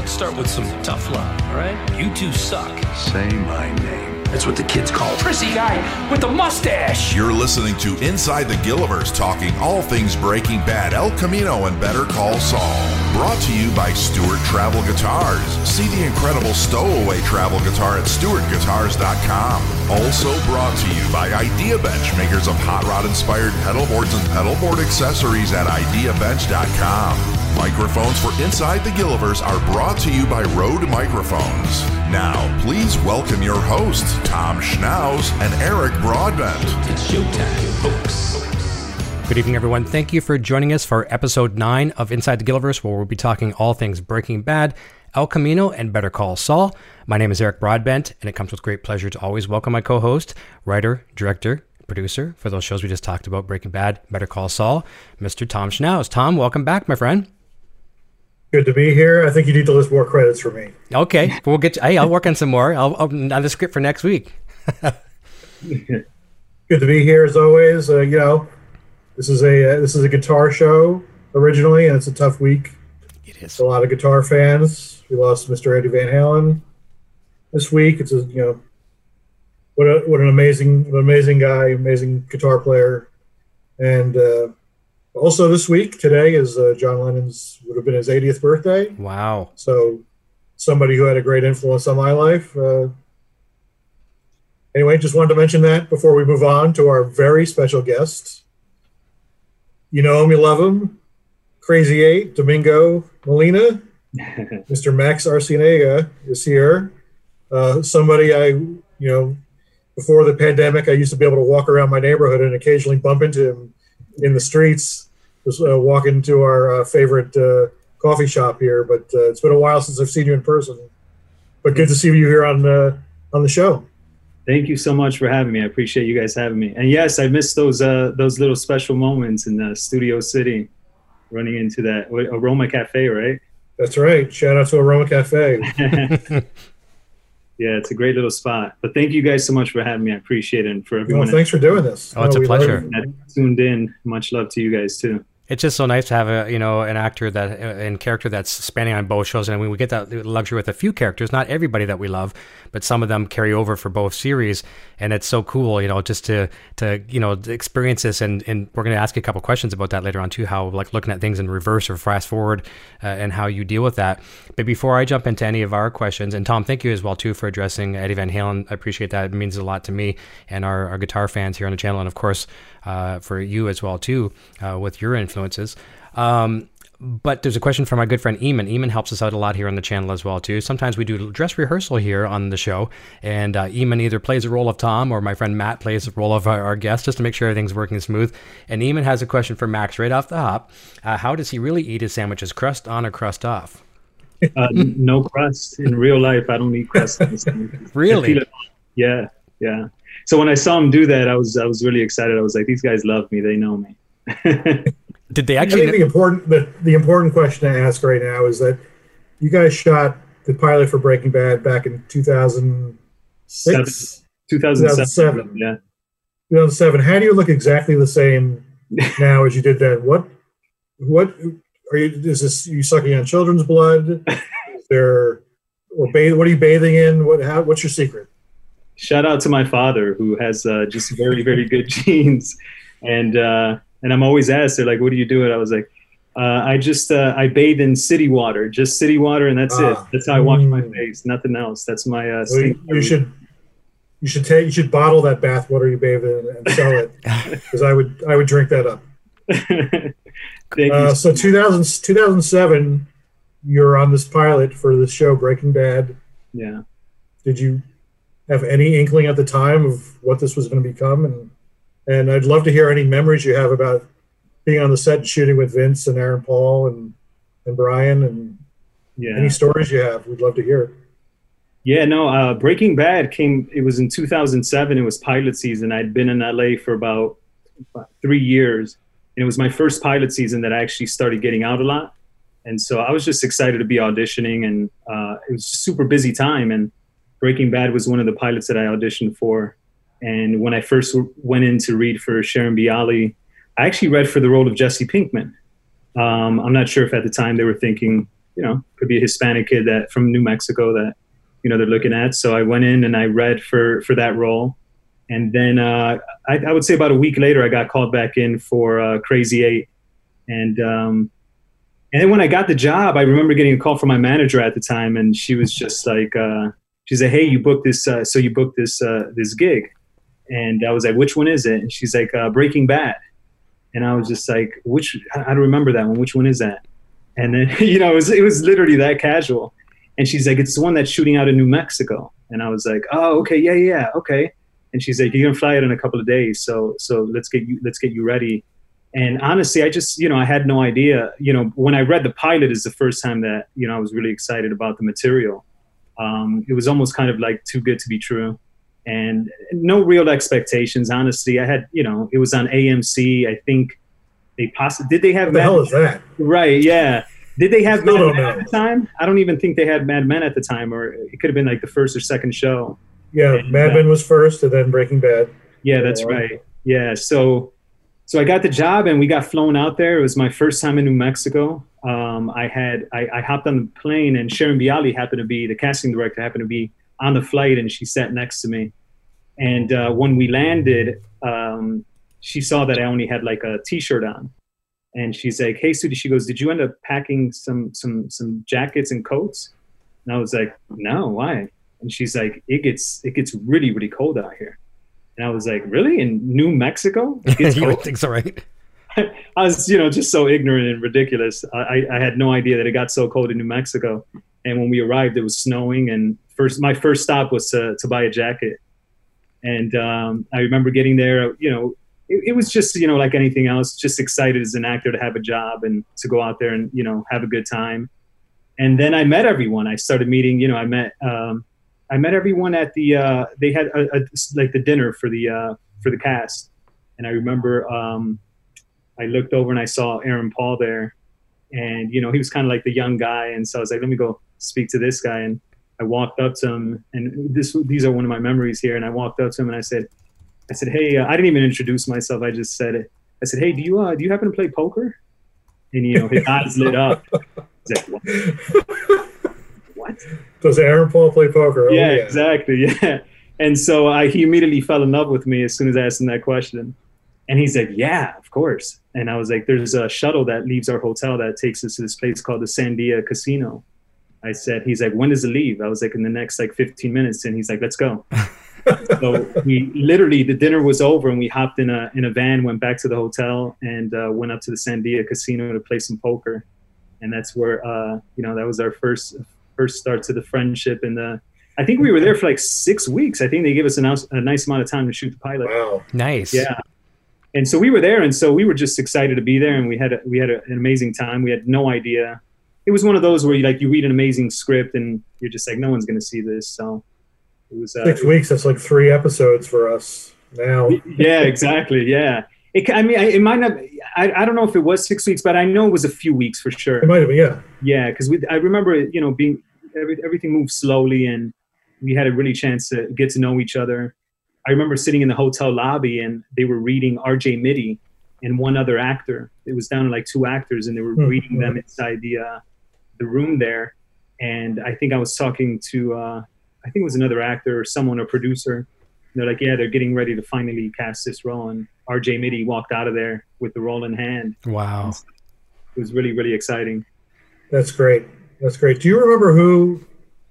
let's start with some tough love, all right? You two suck. Say my name. That's what the kids call prissy guy with the mustache. You're listening to Inside the Gilliverse, talking all things Breaking Bad, El Camino, and Better Call Saul. Brought to you by Stewart Travel Guitars. See the incredible stowaway travel guitar at stewartguitars.com. Also brought to you by Idea Bench, makers of hot rod inspired pedal boards and pedal board accessories at ideabench.com. Microphones for Inside the Gilliverse are brought to you by Rode Microphones. Now, please welcome your hosts, Tom Schnauz and Eric Broadbent. It's showtime, folks. Good evening, everyone. Thank you for joining us for episode 9 of Inside the Gilliverse, where we'll be talking all things Breaking Bad, El Camino, and Better Call Saul. My name is Eric Broadbent, and it comes with great pleasure to always welcome my co host, writer, director, producer for those shows we just talked about Breaking Bad, Better Call Saul, Mr. Tom Schnauz. Tom, welcome back, my friend. Good to be here. I think you need to list more credits for me. Okay, we'll get. You, hey, I'll work on some more. I'll, I'll on the script for next week. Good to be here as always. Uh, you know, this is a uh, this is a guitar show originally, and it's a tough week. It is. A lot of guitar fans. We lost Mr. Eddie Van Halen this week. It's a you know, what a what an amazing what an amazing guy, amazing guitar player, and uh, also this week today is uh, John Lennon's would have been his 80th birthday. Wow. So somebody who had a great influence on my life. Uh, anyway, just wanted to mention that before we move on to our very special guest. You know him, you love him. Crazy Eight, Domingo Molina, Mr. Max Arciniega is here. Uh, somebody I, you know, before the pandemic, I used to be able to walk around my neighborhood and occasionally bump into him in the streets. Just uh, walking to our uh, favorite uh, coffee shop here, but uh, it's been a while since I've seen you in person. But good to see you here on uh, on the show. Thank you so much for having me. I appreciate you guys having me. And yes, I missed those uh, those little special moments in the Studio City, running into that what, Aroma Cafe, right? That's right. Shout out to Aroma Cafe. yeah, it's a great little spot. But thank you guys so much for having me. I appreciate it. And for Well, everyone thanks for doing this. Oh, it's No, a pleasure. love- tuned in, much love to you guys too. It's just so nice to have a you know an actor that and character that's spanning on both shows, and we get that luxury with a few characters, not everybody that we love, but some of them carry over for both series, and it's so cool, you know, just to to you know experience this, and and we're going to ask a couple questions about that later on too, how like looking at things in reverse or fast forward, uh, and how you deal with that. But before I jump into any of our questions, and Tom, thank you as well too for addressing Eddie Van Halen. I appreciate that; it means a lot to me and our, our guitar fans here on the channel, and of course uh, for you as well too uh, with your influences. Um, but there's a question from my good friend Eamon. Eamon helps us out a lot here on the channel as well too. Sometimes we do dress rehearsal here on the show, and uh, Eamon either plays the role of Tom or my friend Matt plays the role of our, our guest just to make sure everything's working smooth. And Eamon has a question for Max right off the hop. Uh, how does he really eat his sandwiches? Crust on or crust off? Uh, no crust in real life. I don't eat crust. Really? I feel it. Yeah, yeah. So when I saw him do that, I was I was really excited. I was like, these guys love me. They know me. Did they actually? I actually? think the important the, the important question to ask right now is that you guys shot the pilot for Breaking Bad back in 2006, 2007. 2007. Yeah. 2007. How do you look exactly the same now as you did then? What what are you? Is this you sucking on children's blood? Is there or bathe? What are you bathing in? What? How? What's your secret? shout out to my father who has uh, just very very good genes and uh, and i'm always asked they're like what do you do it i was like uh, i just uh, i bathe in city water just city water and that's Ah. it that's how i wash my Mm. face nothing else that's my uh, So you, you should you should take you should bottle that bath water you bathe in and sell it because I would I would drink that up. Thank you. Uh, so 2000, 2007, you're on this pilot for this show Breaking Bad. yeah Did you have any inkling at the time of what this was going to become? And and I'd love to hear any memories you have about being on the set and shooting with Vince and Aaron Paul and and Bryan and yeah any stories you have. We'd love to hear. Yeah, no, uh, Breaking Bad came, it was in 2007. It was pilot season. I'd been in LA for about, about three years. And it was my first pilot season that I actually started getting out a lot. And so I was just excited to be auditioning. And uh, it was a super busy time. And Breaking Bad was one of the pilots that I auditioned for. And when I first went in to read for Sharon Bialy, I actually read for the role of Jesse Pinkman. Um, I'm not sure if at the time they were thinking you know, could be a Hispanic kid that from New Mexico that you know they're looking at. So I went in and I read for for that role, and then uh, I, I, would say about a week later I got called back in for uh, Crazy Eight, and um, and then when I got the job, I remember getting a call from my manager at the time, and she was just like, uh, she said, "Hey, you booked this, uh, so you booked this uh, this gig," and I was like, "Which one is it?" And she's like, uh, "Breaking Bad," and I was just like, "Which? I don't remember that one. Which one is that?" And then you know, it was it was literally that casual. And she's like, "It's the one that's shooting out in New Mexico." And I was like, "Oh, okay, yeah, yeah, okay." And she's like, "You're gonna fly it in a couple of days, so so let's get you let's get you ready." And honestly, I just you know I had no idea. You know, when I read the pilot, is the first time that you know I was really excited about the material. Um, it was almost kind of like too good to be true and no real expectations honestly i had you know it was on amc i think they possibly did they have what the Mad hell is that right yeah did they have Mad Men at the time? I don't even think they had Mad Men at the time, or it could have been like the first or second show. Yeah, and, Mad Men uh, was first, and then Breaking Bad. Yeah, that's right. Yeah, so so I got the job, and we got flown out there. It was my first time in New Mexico. Um, I had I, I, hopped on the plane, and Sharon Bialy happened to be the casting director. Happened to be on the flight, and she sat next to me. And uh, when we landed, um, she saw that I only had like a t-shirt on, and she's like, "Hey, Sudi," she goes, "Did you end up packing some some some jackets and coats?" And I was like, "No, why?" And she's like, "It gets it gets really really cold out here." And I was like, "Really? In New Mexico?" you would think so, right? I was, you know, just so ignorant and ridiculous. I, I had no idea that it got so cold in New Mexico. And when we arrived, it was snowing. And first, my first stop was to, to buy a jacket. And um, I remember getting there, you know, it, it, was just you know like anything else just excited as an actor to have a job and to go out there and you know have a good time. And then i met everyone. I started meeting you know i met um, i met everyone at the uh, they had a, a, like the dinner for the uh, for the cast. And i remember um, i looked over and i saw aaron paul there. And you know he was kind of like the young guy. And so i was like let me go speak to this guy. And i walked up to him and this these are one of my memories here and i walked up to him and i said I said, "Hey, uh, I didn't even introduce myself. I just said it. I said, "Hey, do you uh, do you happen to play poker?" And you know, his eyes lit up. He's like, "What?" what? Does Aaron Paul play poker? Oh, yeah, yeah, exactly. Yeah. And so I, he immediately fell in love with me as soon as I asked him that question. And he's like, "Yeah, of course." And I was like, "There's a shuttle that leaves our hotel that takes us to this place called the Sandia Casino." I said, "He's like, when does it leave?" I was like, "In the next like 15 minutes." And he's like, "Let's go." so we literally the dinner was over and we hopped in a in a van, went back to the hotel, and uh, went up to the Sandia Casino to play some poker, and that's where uh, you know that was our first first start to the friendship and the. I think we were there for like six weeks. I think they gave us a nice, a nice amount of time to shoot the pilot. Wow, nice. Yeah, and so we were there, and so we were just excited to be there, and we had a, we had a, an amazing time. We had no idea. It was one of those where you like you read an amazing script and you're just like, no one's going to see this. So it was uh, six weeks. That's like three episodes for us now. yeah, exactly. Yeah. It, I mean, it might not. I, I don't know if it was six weeks, but I know it was a few weeks for sure. It might have been, yeah. Yeah, because I remember, you know, being every, everything moved slowly, and we had a really chance to get to know each other. I remember sitting in the hotel lobby, and they were reading R.J. Mitte and one other actor. It was down to like two actors, and they were mm-hmm. reading them inside the uh, the room there. And I think I was talking to uh, I think it was another actor or someone, a producer. And they're like, yeah, they're getting ready to finally cast this role. And R.J. Mitte walked out of there with the role in hand. Wow. It was really, really exciting. That's great. That's great. Do you remember who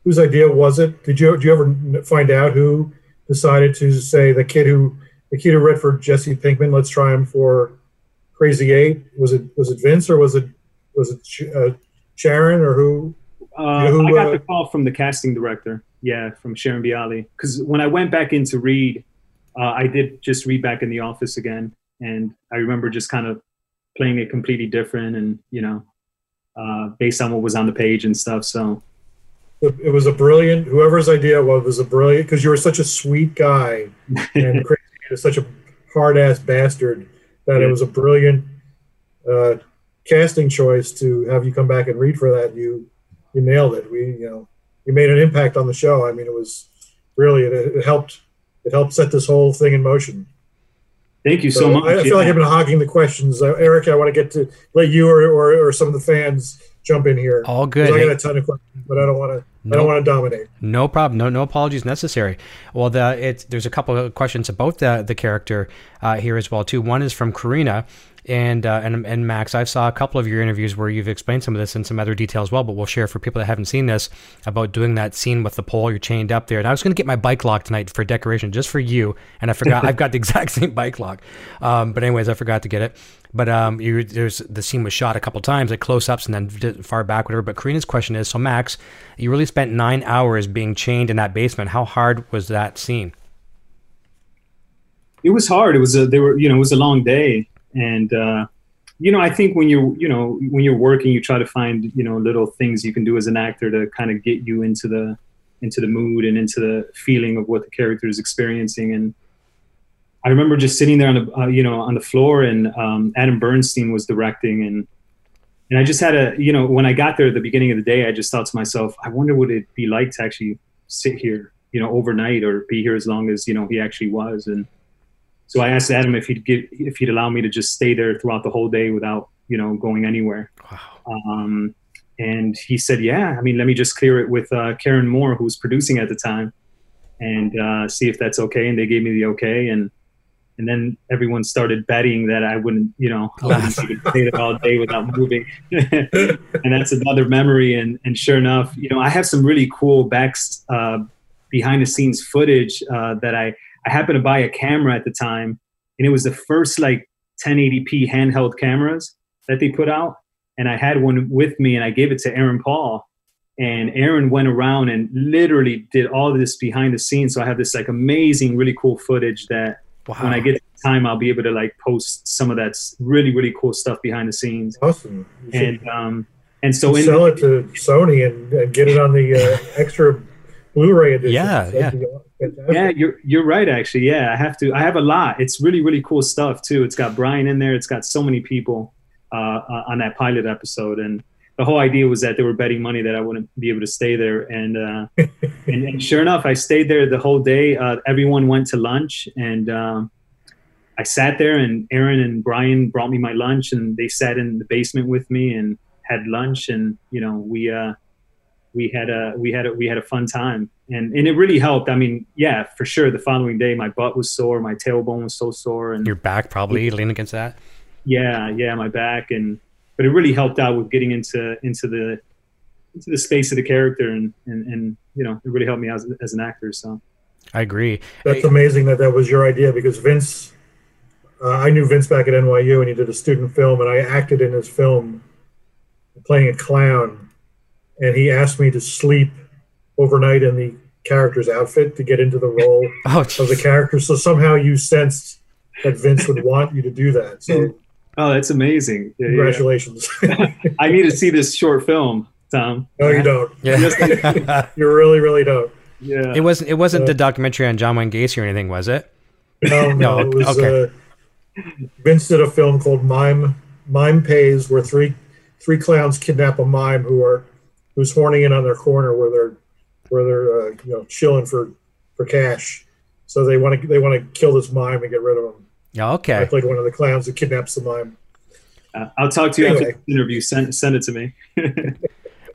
whose idea was it? Did you do you ever find out who decided to say the kid who the kid who read for Jesse Pinkman? Let's try him for Crazy Eight. Was it was it Vince or was it was it uh, Sharon or who? Uh, you know who I got uh, the call from the casting director. Yeah, from Sharon Bialy. Because when I went back in to read, uh, I did just read back in the office again, and I remember just kind of playing it completely different, and you know, uh, based on what was on the page and stuff. So it was a brilliant. Whoever's idea was was a brilliant because you were such a sweet guy and crazy, such a hard ass bastard that yeah. it was a brilliant uh, casting choice to have you come back and read for that. You you nailed it. We you know you made an impact on the show. I mean, it was really it, it helped it helped set this whole thing in motion. Thank you so, so much. I, I feel yeah. like I've been hogging the questions. Uh, Eric, I want to get to let you or, or, or some of the fans jump in here. All 'cause good. I Hey, got a ton of questions, but I don't want to. I don't want to dominate. No problem. No, no apologies necessary. Well, the it's there's a couple of questions about the the character uh, here as well too. One is from Karina. And, uh, and and Max, I saw a couple of your interviews where you've explained some of this in some other detail as well, but we'll share for people that haven't seen this about doing that scene with the pole. You're chained up there, and I was going to get my bike lock tonight for decoration just for you, and I forgot I've got the exact same bike lock. Um, but anyways, I forgot to get it. But um, you, there's the scene was shot a couple times, like close ups and then far back, whatever. But Karina's question is, so Max, you really spent nine hours being chained in that basement. How hard was that scene? it was hard. It was a they were you know it was a long day, and uh, you know I think when you're you know when you're working, you try to find you know little things you can do as an actor to kind of get you into the into the mood and into the feeling of what the character is experiencing. And I remember just sitting there on the uh, you know on the floor, and um, Adam Bernstein was directing, and and I just had a you know when I got there at the beginning of the day, I just thought to myself, I wonder what it'd be like to actually sit here you know overnight or be here as long as you know he actually was and so I asked Adam if he'd give if he'd allow me to just stay there throughout the whole day without you know going anywhere. Wow. Um, and he said, "Yeah, I mean, let me just clear it with uh, Karen Moore, who was producing at the time, and uh, see if that's okay." And they gave me the okay, and and then everyone started betting that I wouldn't, you know, I wouldn't be able to stay there all day without moving. and that's another memory. And and sure enough, you know, I have some really cool backs uh, behind the scenes footage uh, that I I happened to buy a camera at the time, and it was the first like 1080p handheld cameras that they put out. And I had one with me, and I gave it to Aaron Paul. And Aaron went around and literally did all of this behind the scenes. So I have this like amazing, really cool footage that Wow. when I get time, I'll be able to like post some of that really, really cool stuff behind the scenes. Awesome. And um, and so in sell it to Sony and, and get it on the uh, extra Blu-ray edition. Yeah, That'd yeah. Fantastic. Yeah, you're you're right. Actually, yeah, I have to. I have a lot. It's really really cool stuff too. It's got Bryan in there. It's got so many people uh, uh, on that pilot episode, and the whole idea was that they were betting money that I wouldn't be able to stay there, and uh, and, and sure enough, I stayed there the whole day. Uh, everyone went to lunch, and um, I sat there, and Aaron and Bryan brought me my lunch, and they sat in the basement with me and had lunch, and you know we. We had a we had a we had a fun time and and it really helped i mean yeah for sure the following day my butt was sore my tailbone was so sore and Your back probably leaning against that. yeah yeah my back and but it really helped out with getting into into the into the space of the character and and, and you know it really helped me out as, as an actor so I agree. That's Hey, amazing that that was your idea because Vince, uh, I knew Vince back at NYU and he did a student film and I acted in his film playing a clown. And he asked me to sleep overnight in the character's outfit to get into the role oh, of the character. So somehow you sensed that Vince would want you to do that. So oh that's amazing Yeah, yeah. congratulations. i need to see this short film tom no, you don't. yeah. You really, really don't. yeah it wasn't. It wasn't Uh, the documentary on John Wayne Gacy or anything, was it? No, No, no, it was. okay. Uh, Vince did a film called Mime Mime Pays, where three three clowns kidnap a mime who are who's horning in on their corner where they're where they're uh, you know chilling for for cash. So they want to they want to kill this mime and get rid of him. Yeah. I Okay. Uh, played one of the clowns that kidnaps the mime. Uh, i'll talk to you after Anyway. the interview send, send it to me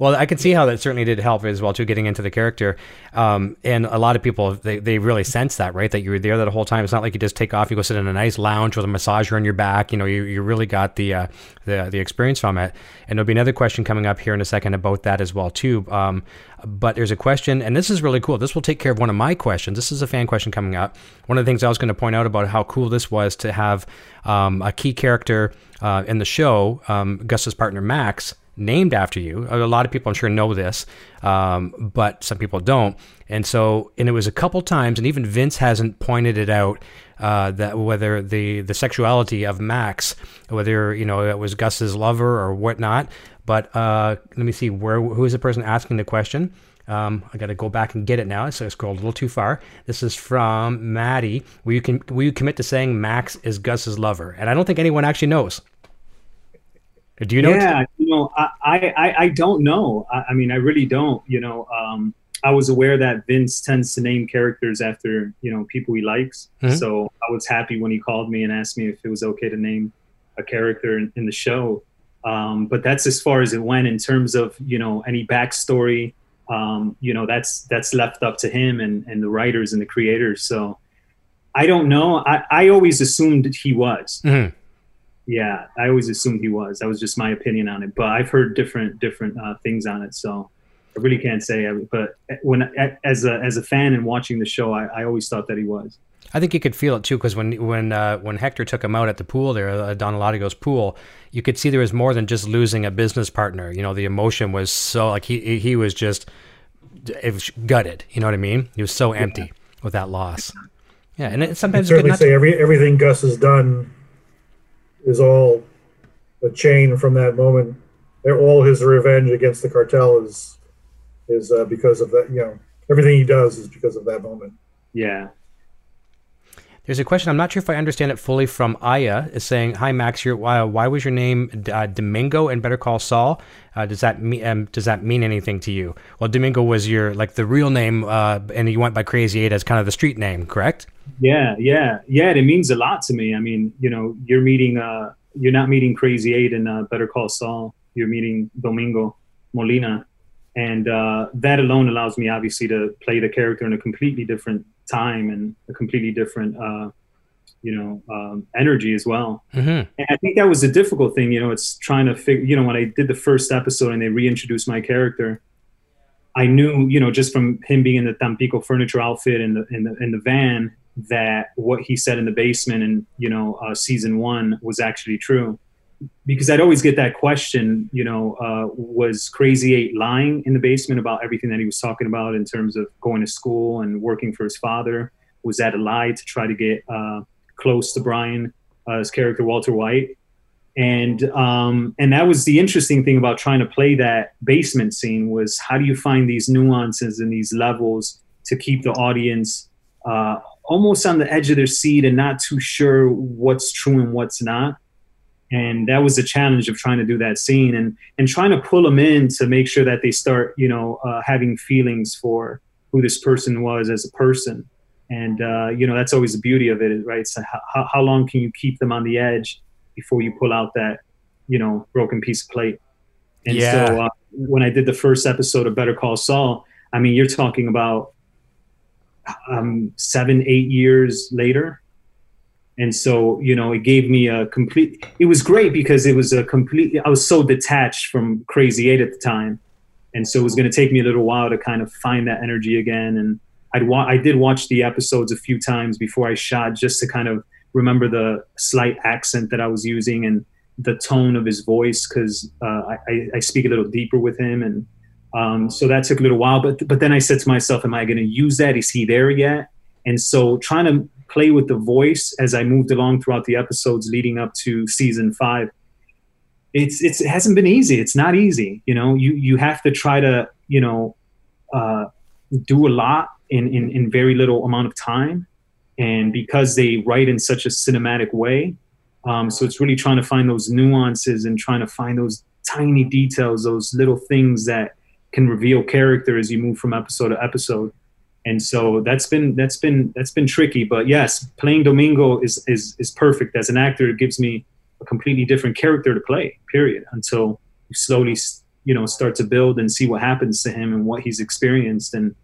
Well, I can see how that certainly did help as well too, getting into the character. Um, and a lot of people they, they really sense that, right? That you were there that whole time. It's not like you just take off, you go sit in a nice lounge with a massager on your back. You know, you, you really got the uh, the the experience from it. And there'll be another question coming up here in a second about that as well too. Um, but there's a question, and this is really cool. This will take care of one of my questions. This is a fan question coming up. One of the things I was going to point out about how cool this was to have um, a key character uh, in the show, um, Gus's partner Max named after you. A lot of people, I'm sure, know this, um, but some people don't. And so, and it was a couple times, and even Vince hasn't pointed it out uh, that whether the the sexuality of Max, whether you know it was Gus's lover or whatnot. But uh, let me see where who is the person asking the question. Um, I got to go back and get it now. So I scrolled a little too far. This is from Maddie. Will you can will you commit to saying Max is Gus's lover? And I don't think anyone actually knows. Do you know? Yeah, you know, I, I, I- don't know. I, I mean, I really don't. You know, um, I was aware that Vince tends to name characters after you know people he likes. Mhm. So I was happy when he called me and asked me if it was okay to name a character in, in the show. Um, but that's as far as it went in terms of you know any backstory. Um, you know that's that's left up to him and and the writers and the creators. So I don't know. I I always assumed he was. Mhm. Yeah, I always assumed he was. That was just my opinion on it. But I've heard different different uh, things on it, so I really can't say. But when as a as a fan and watching the show, I, I always thought that he was. I think you could feel it too because when when uh, when Hector took him out at the pool there, uh, Don Eladio's pool, you could see there was more than just losing a business partner. You know, the emotion was so like he he was just it was gutted. You know what I mean? He was so empty with that loss. Yeah, and it, I'd sometimes it's good certainly not say to, every everything Gus has done is all a chain from that moment. All his revenge against the cartel is is uh, because of that. You know, everything he does is because of that moment. Yeah. There's a question. I'm not sure if I understand it fully. From Aya is saying, "Hi Max, your why, why was your name uh, Domingo in Better Call Saul? Uh, does that mean um, does that mean anything to you? Well, Domingo was your like the real name, uh, and you went by Crazy Eight as kind of the street name, correct? Yeah, yeah, yeah. It means a lot to me. I mean, you know, you're meeting, uh, you're not meeting Crazy Eight in uh, Better Call Saul. You're meeting Domingo Molina, and uh, that alone allows me, obviously, to play the character in a completely different time and a completely different, uh, you know, um, energy as well. Mm-hmm. And I think that was a difficult thing. You know, it's trying to figure. You know, when I did the first episode and they reintroduced my character, I knew, you know, just from him being in the Tampico furniture outfit in the in the in the van, that what he said in the basement in you know uh, season one was actually true. Because I'd always get that question, you know, uh, was Crazy Eight lying in the basement about everything that he was talking about in terms of going to school and working for his father? Was that a lie to try to get uh, close to Bryan, uh, his character Walter White? and um, and that was the interesting thing about trying to play that basement scene was how do you find these nuances and these levels to keep the audience uh, almost on the edge of their seat and not too sure what's true and what's not and that was the challenge of trying to do that scene and and trying to pull them in to make sure that they start you know uh, having feelings for who this person was as a person. And uh, you know that's always the beauty of it right? So how, how long can you keep them on the edge before you pull out that you know broken piece of plate? And Yeah. so uh, when i did the first episode of better call saul i mean you're talking about um, seven eight years later and so you know it gave me a complete it was great because it was a complete i was so detached from crazy eight at the time. And so it was going to take me a little while to kind of find that energy again. And i'd wa- i did watch the episodes a few times before i shot just to kind of remember the slight accent that i was using and the tone of his voice because uh, I, I- speak a little deeper with him. And um, so that took a little while but but then i said to myself am i going to use that? Is he there yet? And so trying to play with the voice as I moved along throughout the episodes leading up to season five, it's it's it hasn't been easy. It's not easy. You know, you you have to try to you know uh, do a lot in, in in very little amount of time, and because they write in such a cinematic way, um, so it's really trying to find those nuances and trying to find those tiny details, those little things that can reveal character as you move from episode to episode and so that's been that's been that's been tricky but yes playing domingo is is is perfect. As an actor it gives me a completely different character to play period. Until you slowly you know start to build and see what happens to him and what he's experienced and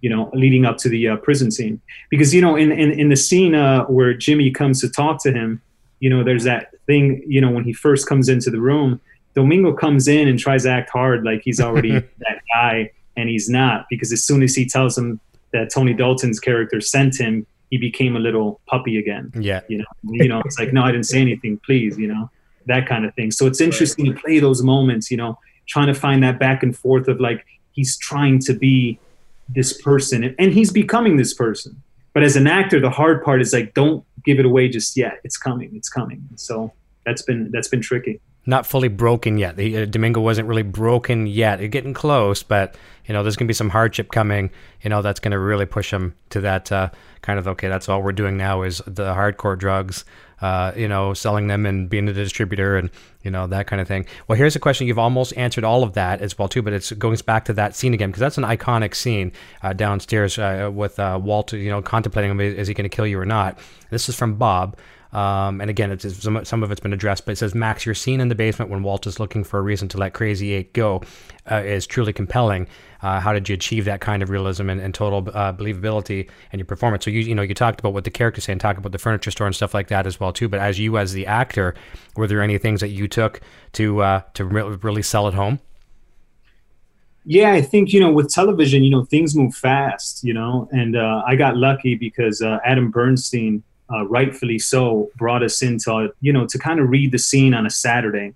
you know leading up to the uh, prison scene. Because you know in in, in the scene uh, where jimmy comes to talk to him you know there's that thing you know when he first comes into the room domingo comes in and tries to act hard like he's already that guy and he's not. Because as soon as he tells him that Tony Dalton's character sent him, he became a little puppy again. Yeah. You know, you know, it's like, no, I didn't say anything, please, you know, that kind of thing. So it's interesting to play those moments, you know, trying to find that back and forth of like he's trying to be this person and he's becoming this person. But as an actor, the hard part is like don't give it away just yet. It's coming, it's coming. So that's been that's been tricky not fully broken yet. The, uh, Domingo wasn't really broken yet. It's getting close, but you know, there's going to be some hardship coming. You know, that's going to really push him to that uh, kind of okay. That's all we're doing now is the hardcore drugs. Uh, you know, selling them and being a distributor and you know that kind of thing. Well, here's a question. You've almost answered all of that as well too, but it's going back to that scene again because that's an iconic scene uh, downstairs uh, with uh, Walter. You know, contemplating is he going to kill you or not. This is from Bob. Um, and again, it's, some, some of it's been addressed, but it says, Max, your scene in the basement when Walt is looking for a reason to let Crazy Eight go uh, is truly compelling. Uh, how did you achieve that kind of realism and, and total uh, believability in your performance? So you you know you talked about what the characters say and talked about the furniture store and stuff like that as well too. But as you as the actor, were there any things that you took to uh, to re- really sell it home? Yeah, I think you know with television, you know things move fast, you know, and uh, I got lucky because uh, Adam Bernstein, uh, rightfully so, brought us into you know to kind of read the scene on a Saturday,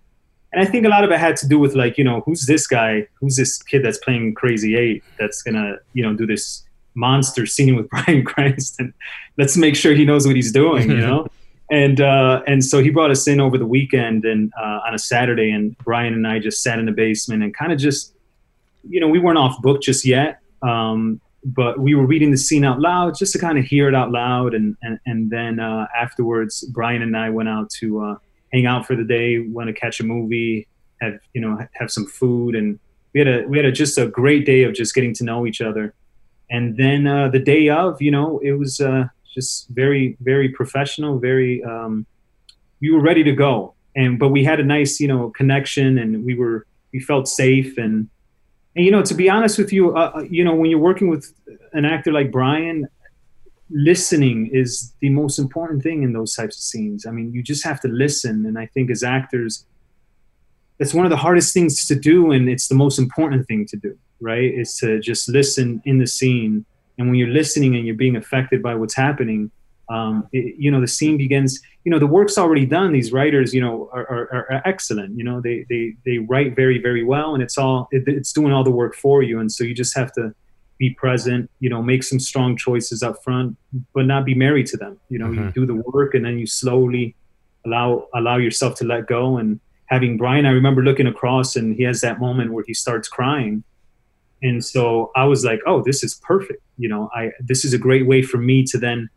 and I think a lot of it had to do with like you know who's this guy, who's this kid that's playing Crazy Eight that's gonna you know do this monster scene with Bryan Cranston. Let's make sure he knows what he's doing, you know. and uh, and so he brought us in over the weekend and uh, on a Saturday, and Bryan and I just sat in the basement and kind of just you know, we weren't off book just yet, um, but we were reading the scene out loud just to kind of hear it out loud. And, and, and then uh, afterwards, Bryan and I went out to uh, hang out for the day, went to catch a movie, have, you know, have some food. And we had a, we had a, just a great day of just getting to know each other. And then uh, the day of, you know, it was uh, just very, very professional, very, um, we were ready to go. And, but we had a nice, you know, connection and we were, we felt safe and, and you know, to be honest with you, uh, uh, you know, when you're working with an actor like Bryan, listening is the most important thing in those types of scenes. I mean, you just have to listen, and I think as actors, that's one of the hardest things to do, and it's the most important thing to do. Right? Is to just listen in the scene, and when you're listening and you're being affected by what's happening, um, it, you know the scene begins you know the work's already done. These writers you know are, are, are, excellent. You know they, they they write very very well and it's all it, it's doing all the work for you. And so you just have to be present you know make some strong choices up front but not be married to them. You know mm-hmm. you do the work and then you slowly allow allow yourself to let go. And having bryan i remember looking across and he has that moment where he starts crying. And so i was like oh this is perfect. You know i this is a great way for me to then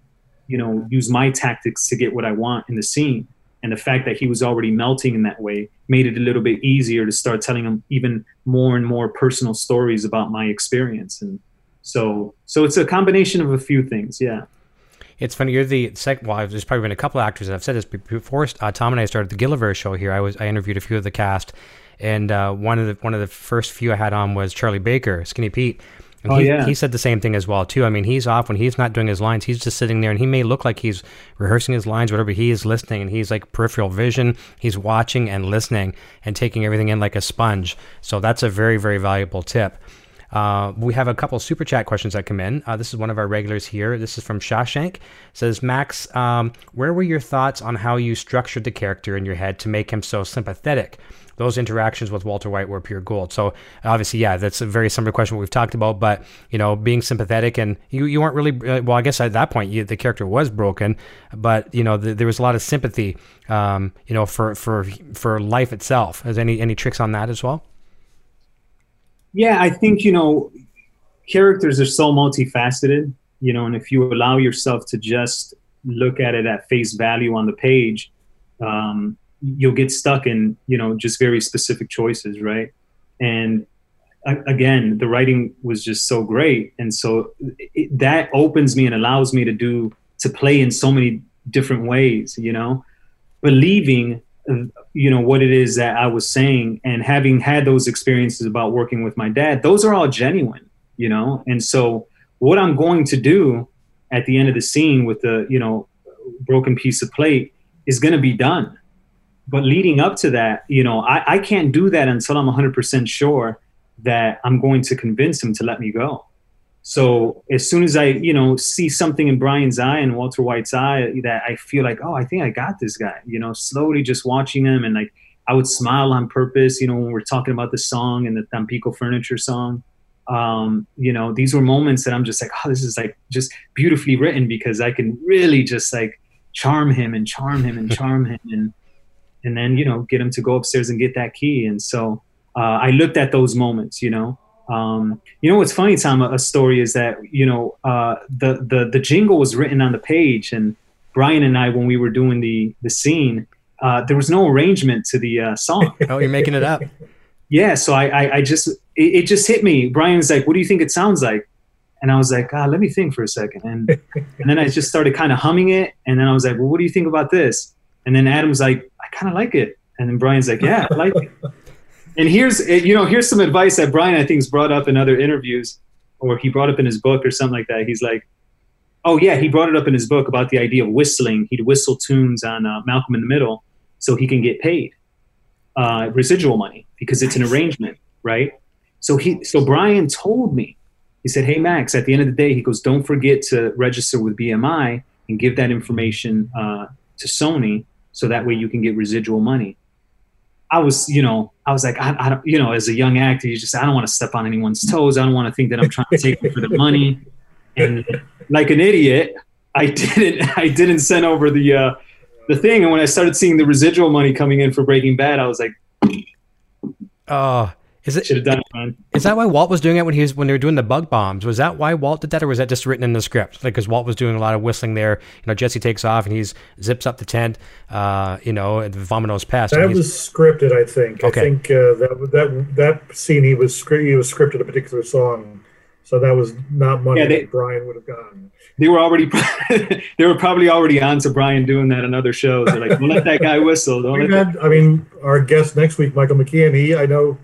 you know, use my tactics to get what I want in the scene. And the fact that he was already melting in that way made it a little bit easier to start telling him even more and more personal stories about my experience. And so, so it's a combination of a few things. Yeah. It's funny. You're the second. Well, there's probably been a couple of actors that have said this before. Uh, Tom and I started the Gilliver show here. I was I interviewed a few of the cast, and uh, one of the one of the first few I had on was Charlie Baker, Skinny Pete, and oh, he, yeah. he said the same thing as well too. I mean, he's off when he's not doing his lines. He's just sitting there, and he may look like he's rehearsing his lines, whatever. He is listening, and he's like peripheral vision. He's watching and listening and taking everything in like a sponge. So that's a very very valuable tip. Uh, we have a couple super chat questions that come in. Uh, this is one of our regulars here. This is from Shawshank. It says Max, um, where were your thoughts on how you structured the character in your head to make him so sympathetic? Those interactions with Walter White were pure gold. So obviously, yeah, that's a very similar question we've talked about. But you know, being sympathetic and you, you weren't really uh, well. I guess at that point, you, the character was broken, but you know, the, there was a lot of sympathy, um, you know, for for for life itself. Is any any tricks on that as well? Yeah, I think you know, characters are so multifaceted. You know, and if you allow yourself to just look at it at face value on the page, um, you'll get stuck in you know just very specific choices right? And again the writing was just so great. And so it, that opens me and allows me to do to play in so many different ways you know? Believing you know what it is that i was saying and having had those experiences about working with my dad those are all genuine you know? And so what i'm going to do at the end of the scene with the you know broken piece of plate is going to be done but leading up to that, you know, I, I can't do that until I'm 100% sure that I'm going to convince him to let me go. So as soon as I, you know, see something in Bryan's eye and Walter White's eye that I feel like, oh, I think I got this guy, you know, slowly just watching him and like I would smile on purpose, you know, when we're talking about the song and the Tampico furniture song. Um, you know, these were moments that I'm just like, oh, this is like just beautifully written because I can really just like charm him and charm him and charm him and and then you know get him to go upstairs and get that key and so uh, i looked at those moments you know um, you know what's funny tom a, a story is that you know uh, the, the the jingle was written on the page and bryan and i when we were doing the the scene uh, there was no arrangement to the uh, song oh you're making it up yeah so i i, I just it, it, just hit me bryan's like what do you think it sounds like And I was like, ah, let me think for a second. And and then I just started kind of humming it. And then I was like, well, what do you think about this? And then Adam's like, kind of like it. And then Bryan's like, yeah, I like it. And here's you know here's some advice that Bryan I think has brought up in other interviews, or he brought up in his book or something like that. He's like, oh yeah, he brought it up in his book about the idea of whistling. He'd whistle tunes on uh, Malcolm in the Middle so he can get paid uh, residual money because it's an arrangement, right? So he so Bryan told me he said, "Hey Max, at the end of the day, he goes, don't forget to register with BMI and give that information uh, to Sony, so that way you can get residual money." I was, you know, I was like, I, I don't, you know, as a young actor, you just, I don't want to step on anyone's toes. I don't want to think that I'm trying to take it for the money. And like an idiot, I didn't, I didn't send over the, uh, the thing. And when I started seeing the residual money coming in for Breaking Bad, I was like, Oh, is it? should have done it, man. Is that why Walt was doing it when he was when they were doing the bug bombs? Was that why Walt did that, or was that just written in the script? Like, because Walt was doing a lot of whistling there. You know, Jesse takes off and he's zips up the tent. Uh, you know, and Vamonos Pest. That and he's- was scripted, I think. Okay. I think uh, that that that scene he was scri- he was scripted a particular song, so that was not money Yeah, they- that Bryan would have gotten. They were already, they were probably already on to Bryan doing that on other shows. They're like, don't let that guy whistle. Don't We let that had, I mean, our guest next week, Michael McKean. He, I know,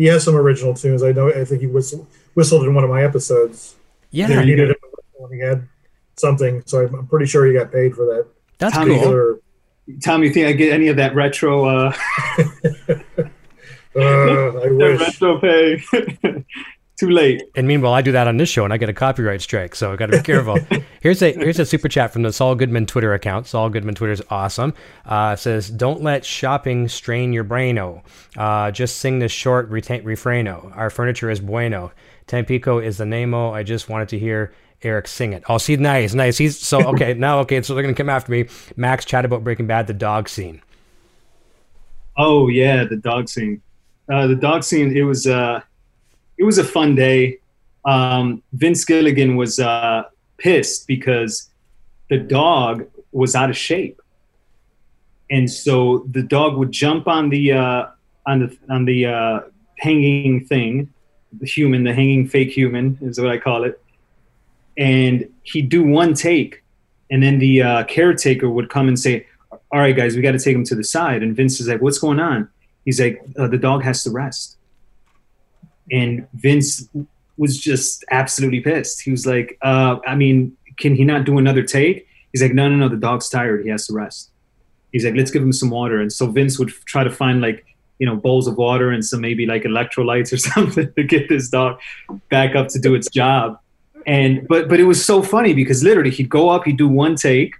he has some original tunes. I know. I think he whistled whistled in one of my episodes. yeah, There He needed it when he had something, so I'm, I'm pretty sure he got paid for that. that's Tommy cool. Particular, Tom, you think I get any of that retro, uh, uh, I wish. retro pay? Too late. And meanwhile, I do that on this show, and I get a copyright strike, so I got to be careful. here's a here's a super chat from the Saul Goodman Twitter account. Saul Goodman Twitter is awesome. Uh, says, "Don't let shopping strain your braino. Uh, just sing this short retain, refraino. Our furniture is bueno. Tampico is the name-o. I just wanted to hear." Eric sing it. Oh, see, nice, nice. He's so okay now. Okay, so they're gonna come after me. Max chat about Breaking Bad, the dog scene. Oh yeah, the dog scene. Uh, the dog scene. It was uh, it was a fun day. Um, Vince Gilligan was uh, pissed because the dog was out of shape, and so the dog would jump on the uh, on the on the uh, hanging thing, the human, the hanging fake human is what I call it, and he'd do one take, and then the uh, caretaker would come and say, all right, guys, we got to take him to the side. And Vince is like, what's going on? He's like, uh, the dog has to rest. And Vince was just absolutely pissed. He was like, uh, I mean, can he not do another take? He's like, no, no, no, the dog's tired. He has to rest. He's like, let's give him some water. And so Vince would f- try to find like, you know, bowls of water and some maybe like electrolytes or something to get this dog back up to do its job. And but but it was so funny because literally he'd go up, he'd do one take,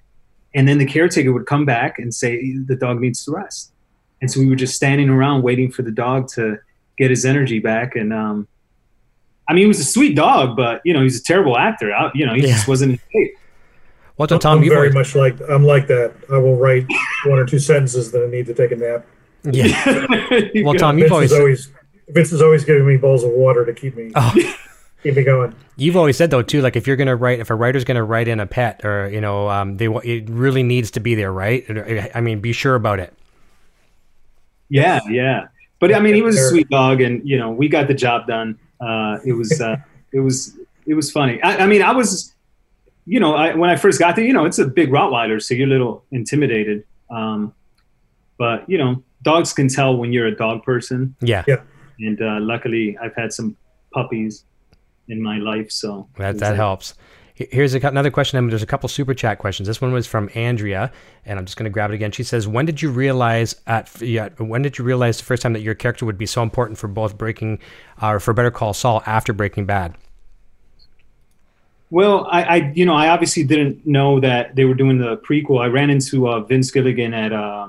and then the caretaker would come back and say the dog needs to rest and so we were just standing around waiting for the dog to get his energy back and um i mean he was a sweet dog but you know he's a terrible actor I, you know he Yeah. just wasn't in shape Well, so Tom, I'm you've very always, much like I'm like that. I will write one or two sentences that I need to take a nap. yeah. Well, Tom, Vince you've always is always Vince is always giving me bowls of water to keep me Oh. keep me going. You've always said though too, like if you're gonna write, if a writer's gonna write in a pet, or you know, um, they it really needs to be there, right? I mean, be sure about it. yeah yeah but i mean he was a sweet dog and you know we got the job done. Uh it was uh it was it was funny. I, I mean i was you know I, when i first got there you know it's a big rottweiler so you're a little intimidated. Um but you know dogs can tell when you're a dog person. Yeah, Yeah. and uh, luckily I've had some puppies in my life, so that that like- helps. He- Here's another question. and There's a couple super chat questions. This one was from Andrea, and I'm just going to grab it again. She says, "When did you realize at yeah, when did you realize the first time that your character would be so important for both Breaking, uh, or for Better Call Saul after Breaking Bad?" Well, I, I, you know, I obviously didn't know that they were doing the prequel. I ran into uh, Vince Gilligan at uh,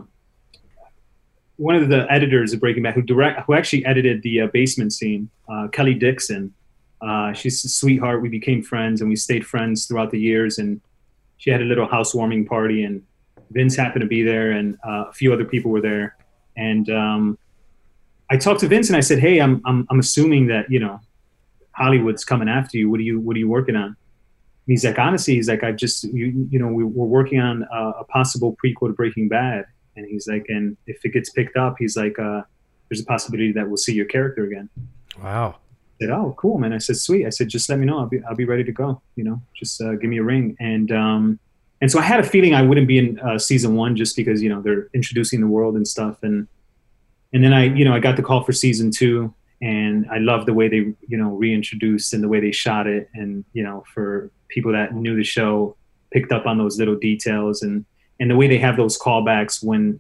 one of the editors of Breaking Bad, who direct, who actually edited the uh, basement scene. Uh, Kelly Dixon. Uh, she's a sweetheart. We became friends, and we stayed friends throughout the years. And she had a little housewarming party, and Vince happened to be there, and uh, a few other people were there. And um, I talked to Vince, and I said, "Hey, I'm, I'm, I'm assuming that you know Hollywood's coming after you. What are you, what are you working on?" he's like, honestly, he's like, I've just, you, you know, we, we're working on uh, a possible prequel to Breaking Bad, and he's like, and if it gets picked up, he's like, uh, there's a possibility that we'll see your character again. Wow. Said, "Oh, cool, man." I said, "Sweet." I said, "Just let me know. I'll be I'll be ready to go. You know, just uh, give me a ring." And um, and so I had a feeling I wouldn't be in uh, season one just because you know they're introducing the world and stuff. And and then I you know I got the call for season two, and I loved the way they you know reintroduced and the way they shot it. And you know, for people that knew the show, picked up on those little details and and the way they have those callbacks when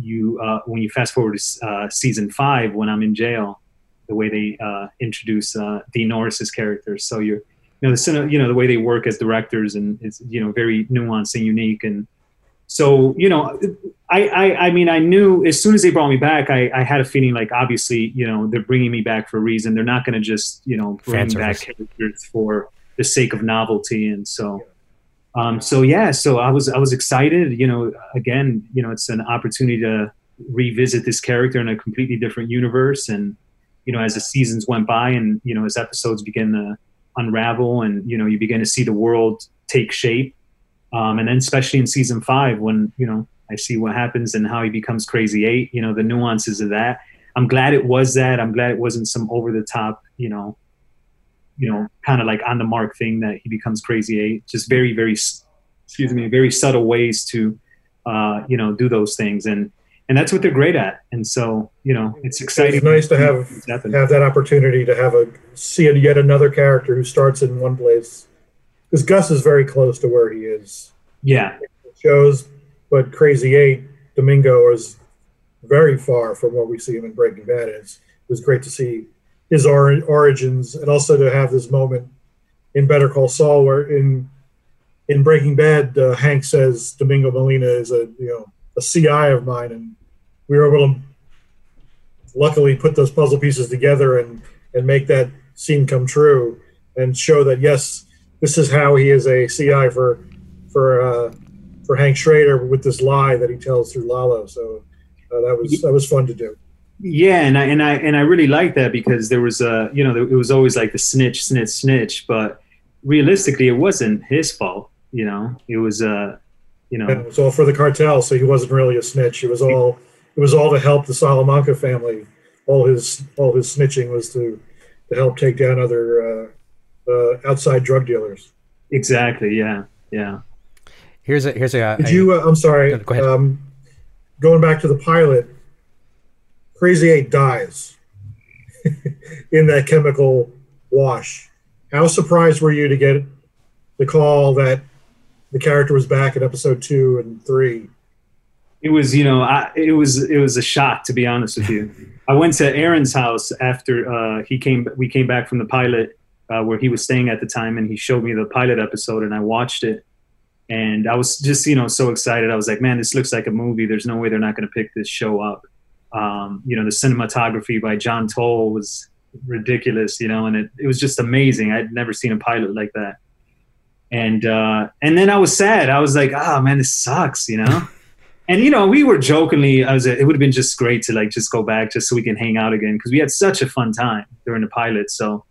you uh, when you fast forward to uh, season five when I'm in jail the way they uh, introduce uh, Dean Norris's characters. So you're, you know, the you know the way they work as directors and is you know very nuanced and unique. And so you know, I I, I mean I knew as soon as they brought me back, I, I had a feeling like obviously you know they're bringing me back for a reason. They're not going to just you know bring back characters for the sake of novelty. And so. Um, so yeah, so I was I was excited. You know, again, you know, it's an opportunity to revisit this character in a completely different universe, and you know, as the seasons went by and, you know, as episodes begin to unravel and, you know, you begin to see the world take shape. Um, and then especially in season five, when, you know, I see what happens and how he becomes crazy eight, you know, the nuances of that. I'm glad it was that. I'm glad it wasn't some over the top, you know, you know, kind of like on the mark thing that he becomes crazy eight. Just very, very, excuse me, very subtle ways to, uh, you know, do those things. And, and that's what they're great at. And so, you know, it's exciting. It's nice to have have that opportunity to have a see yet another character who starts in one place because Gus is very close to where he is. Yeah, shows, but Crazy Eight Domingo is very far from what we see him in Breaking Bad. It was great to see his or- origins and also to have this moment in Better Call Saul where in in Breaking Bad, uh, Hank says Domingo Molina is a you know a CI of mine, and we were able to luckily put those puzzle pieces together and and make that scene come true and show that yes, this is how he is a CI for for uh, for Hank Schrader with this lie that he tells through Lalo. So uh, that was that was fun to do. Yeah, and I and I and I really like that because there was a you know it was always like the snitch, snitch, snitch, but realistically, it wasn't his fault. You know, it was uh you know, and it was all for the cartel. So he wasn't really a snitch. It was all it was all to help the Salamanca family. All his all his snitching was to to help take down other uh, uh, outside drug dealers. Exactly. Yeah. Yeah. Here's a here's a. Did a, you? Uh, I'm sorry. Go ahead. Um, going back to the pilot, Crazy Eight dies in that chemical wash. How surprised were you to get the call that the character was back in episode two and three. It was, you know, I, it was it was a shock to be honest with you. I went to Aaron's house after uh, he came. We came back from the pilot uh, where he was staying at the time, and he showed me the pilot episode, and I watched it, and I was just, you know, so excited. I was like, man, this looks like a movie. There's no way they're not going to pick this show up. Um, you know, the cinematography by John Toll was ridiculous, you know, and it, it was just amazing. I'd never seen a pilot like that and uh, and then I was sad. I was like, oh man, this sucks, you know. And you know, we were jokingly, I was, it would have been just great to like just go back just so we can hang out again because we had such a fun time during the pilot. So,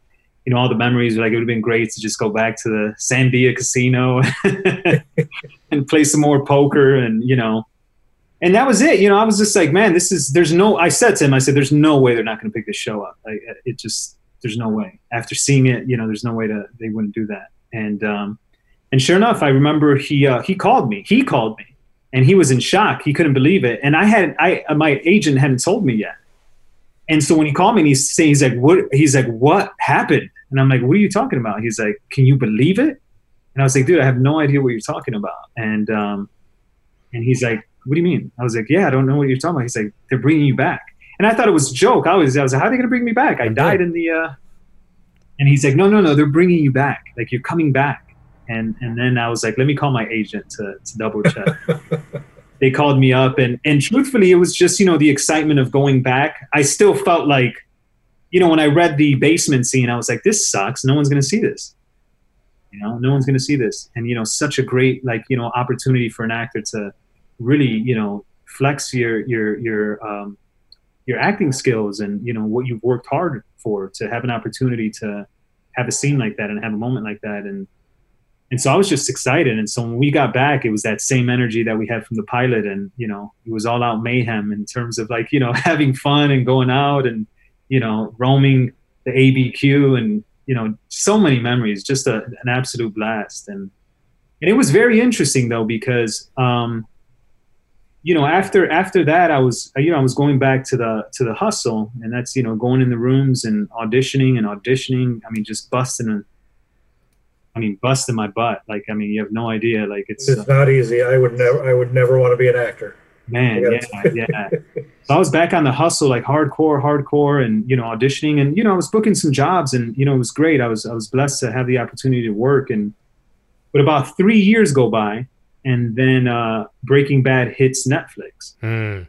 you know, all the memories like it would have been great to just go back to the Sandia Casino and play some more poker and you know. And that was it. You know, I was just like, man, this is. There's no. I said to him, I said, there's no way they're not going to pick this show up. Like, it just, there's no way. After seeing it, you know, there's no way to they wouldn't do that. And um, and sure enough, I remember he uh, he called me. He called me, and he was in shock. He couldn't believe it. And I had I my agent hadn't told me yet. And so when he called me, and he's saying he's like, "What?" He's like, "What happened?" And I'm like, "What are you talking about?" He's like, "Can you believe it?" And I was like, "Dude, I have no idea what you're talking about." And um, and he's like, "What do you mean?" I was like, "Yeah, I don't know what you're talking about." He's like, "They're bringing you back." And I thought it was a joke. I was I was like, "How are they going to bring me back? I died in the." Uh... And he's like, "No, no, no, they're bringing you back. Like you're coming back." And and then I was like, let me call my agent to, to double check. they called me up, and and truthfully, it was just you know the excitement of going back. I still felt like, you know, when I read the basement scene, I was like, this sucks. No one's gonna see this. You know, no one's gonna see this, and you know, such a great like you know opportunity for an actor to really you know flex your your your um, your acting skills and you know what you've worked hard for to have an opportunity to have a scene like that and have a moment like that and and so I was just excited. And so when we got back, it was that same energy that we had from the pilot, and you know, it was all out mayhem in terms of like you know having fun and going out and you know roaming the ABQ and you know so many memories. Just a, an absolute blast and and it was very interesting though because um, you know after after that I was you know I was going back to the to the hustle and that's you know going in the rooms and auditioning and auditioning. I mean just busting I mean busting my butt. Like I mean you have no idea. Like it's It's not easy. I would never. I would never want to be an actor. man I yeah yeah so i was back on the hustle like hardcore hardcore and you know auditioning and you know i was booking some jobs and you know it was great i was i was blessed to have the opportunity to work and but about three years go by and then uh breaking bad hits netflix Mm.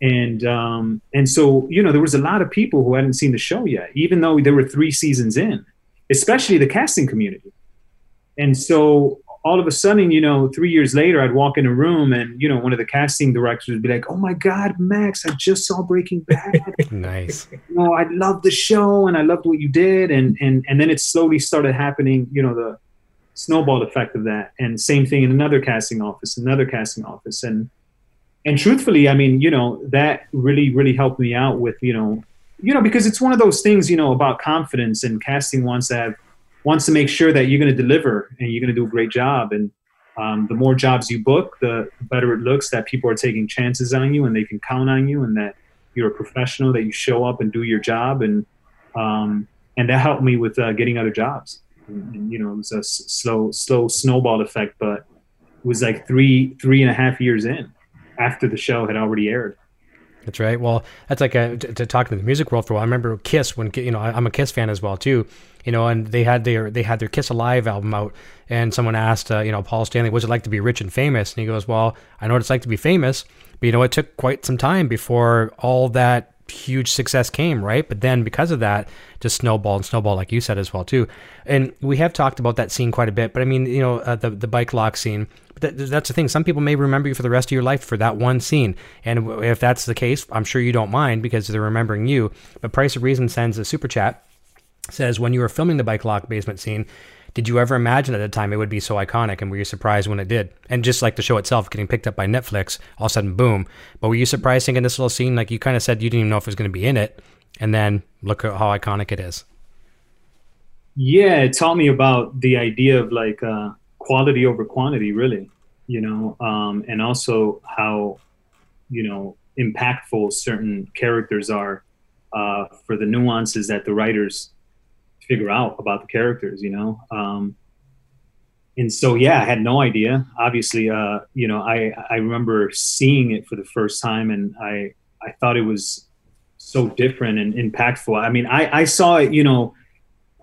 and um and so you know there was a lot of people who hadn't seen the show yet even though there were three seasons in especially the casting community and so all of a sudden you know three years later i'd walk in a room and you know one of the casting directors would be like oh my god max i just saw breaking bad Nice. you know, I loved the show and I loved what you did, and and and then it slowly started happening. You know, the snowball effect of that, and same thing in another casting office, another casting office, and and truthfully, I mean, you know, that really really helped me out with you know, you know, because it's one of those things, you know, about confidence and casting wants to have wants to make sure that you're going to deliver and you're going to do a great job. And. Um, the more jobs you book, the better it looks that people are taking chances on you and they can count on you, and that you're a professional that you show up and do your job. And um, and that helped me with uh, getting other jobs. And, and, you know it was a s- slow slow snowball effect but it was like three three and a half years in after the show had already aired That's right. Well, that's like a, to, to talk to the music world for a while. I remember Kiss when you know I- I'm a Kiss fan as well too. You know, and they had their they had their Kiss Alive album out, and someone asked, uh, you know, Paul Stanley, "What's it like to be rich and famous?" And he goes, "Well, I know what it's like to be famous, but you know, it took quite some time before all that huge success came, right? But then because of that, just snowball and snowball, like you said as well too. And we have talked about that scene quite a bit. But I mean, you know, uh, the the bike lock scene. But that, that's the thing. Some people may remember you for the rest of your life for that one scene. And if that's the case, I'm sure you don't mind because they're remembering you. But Price of Reason sends a super chat says when you were filming the bike lock basement scene did you ever imagine at the time it would be so iconic and were you surprised when it did? And just like the show itself getting picked up by netflix all of a sudden boom. But were you surprised thinking this little scene? Like you kind of said you didn't even know if it was going to be in it and then look at how iconic it is. Yeah it taught me about the idea of like uh, quality over quantity really you know um, and also how you know impactful certain characters are uh, for the nuances that the writers figure out about the characters you know? Um, and so yeah i had no idea. Obviously uh, you know i i remember seeing it for the first time and i i thought it was so different and impactful. I mean i i saw it you know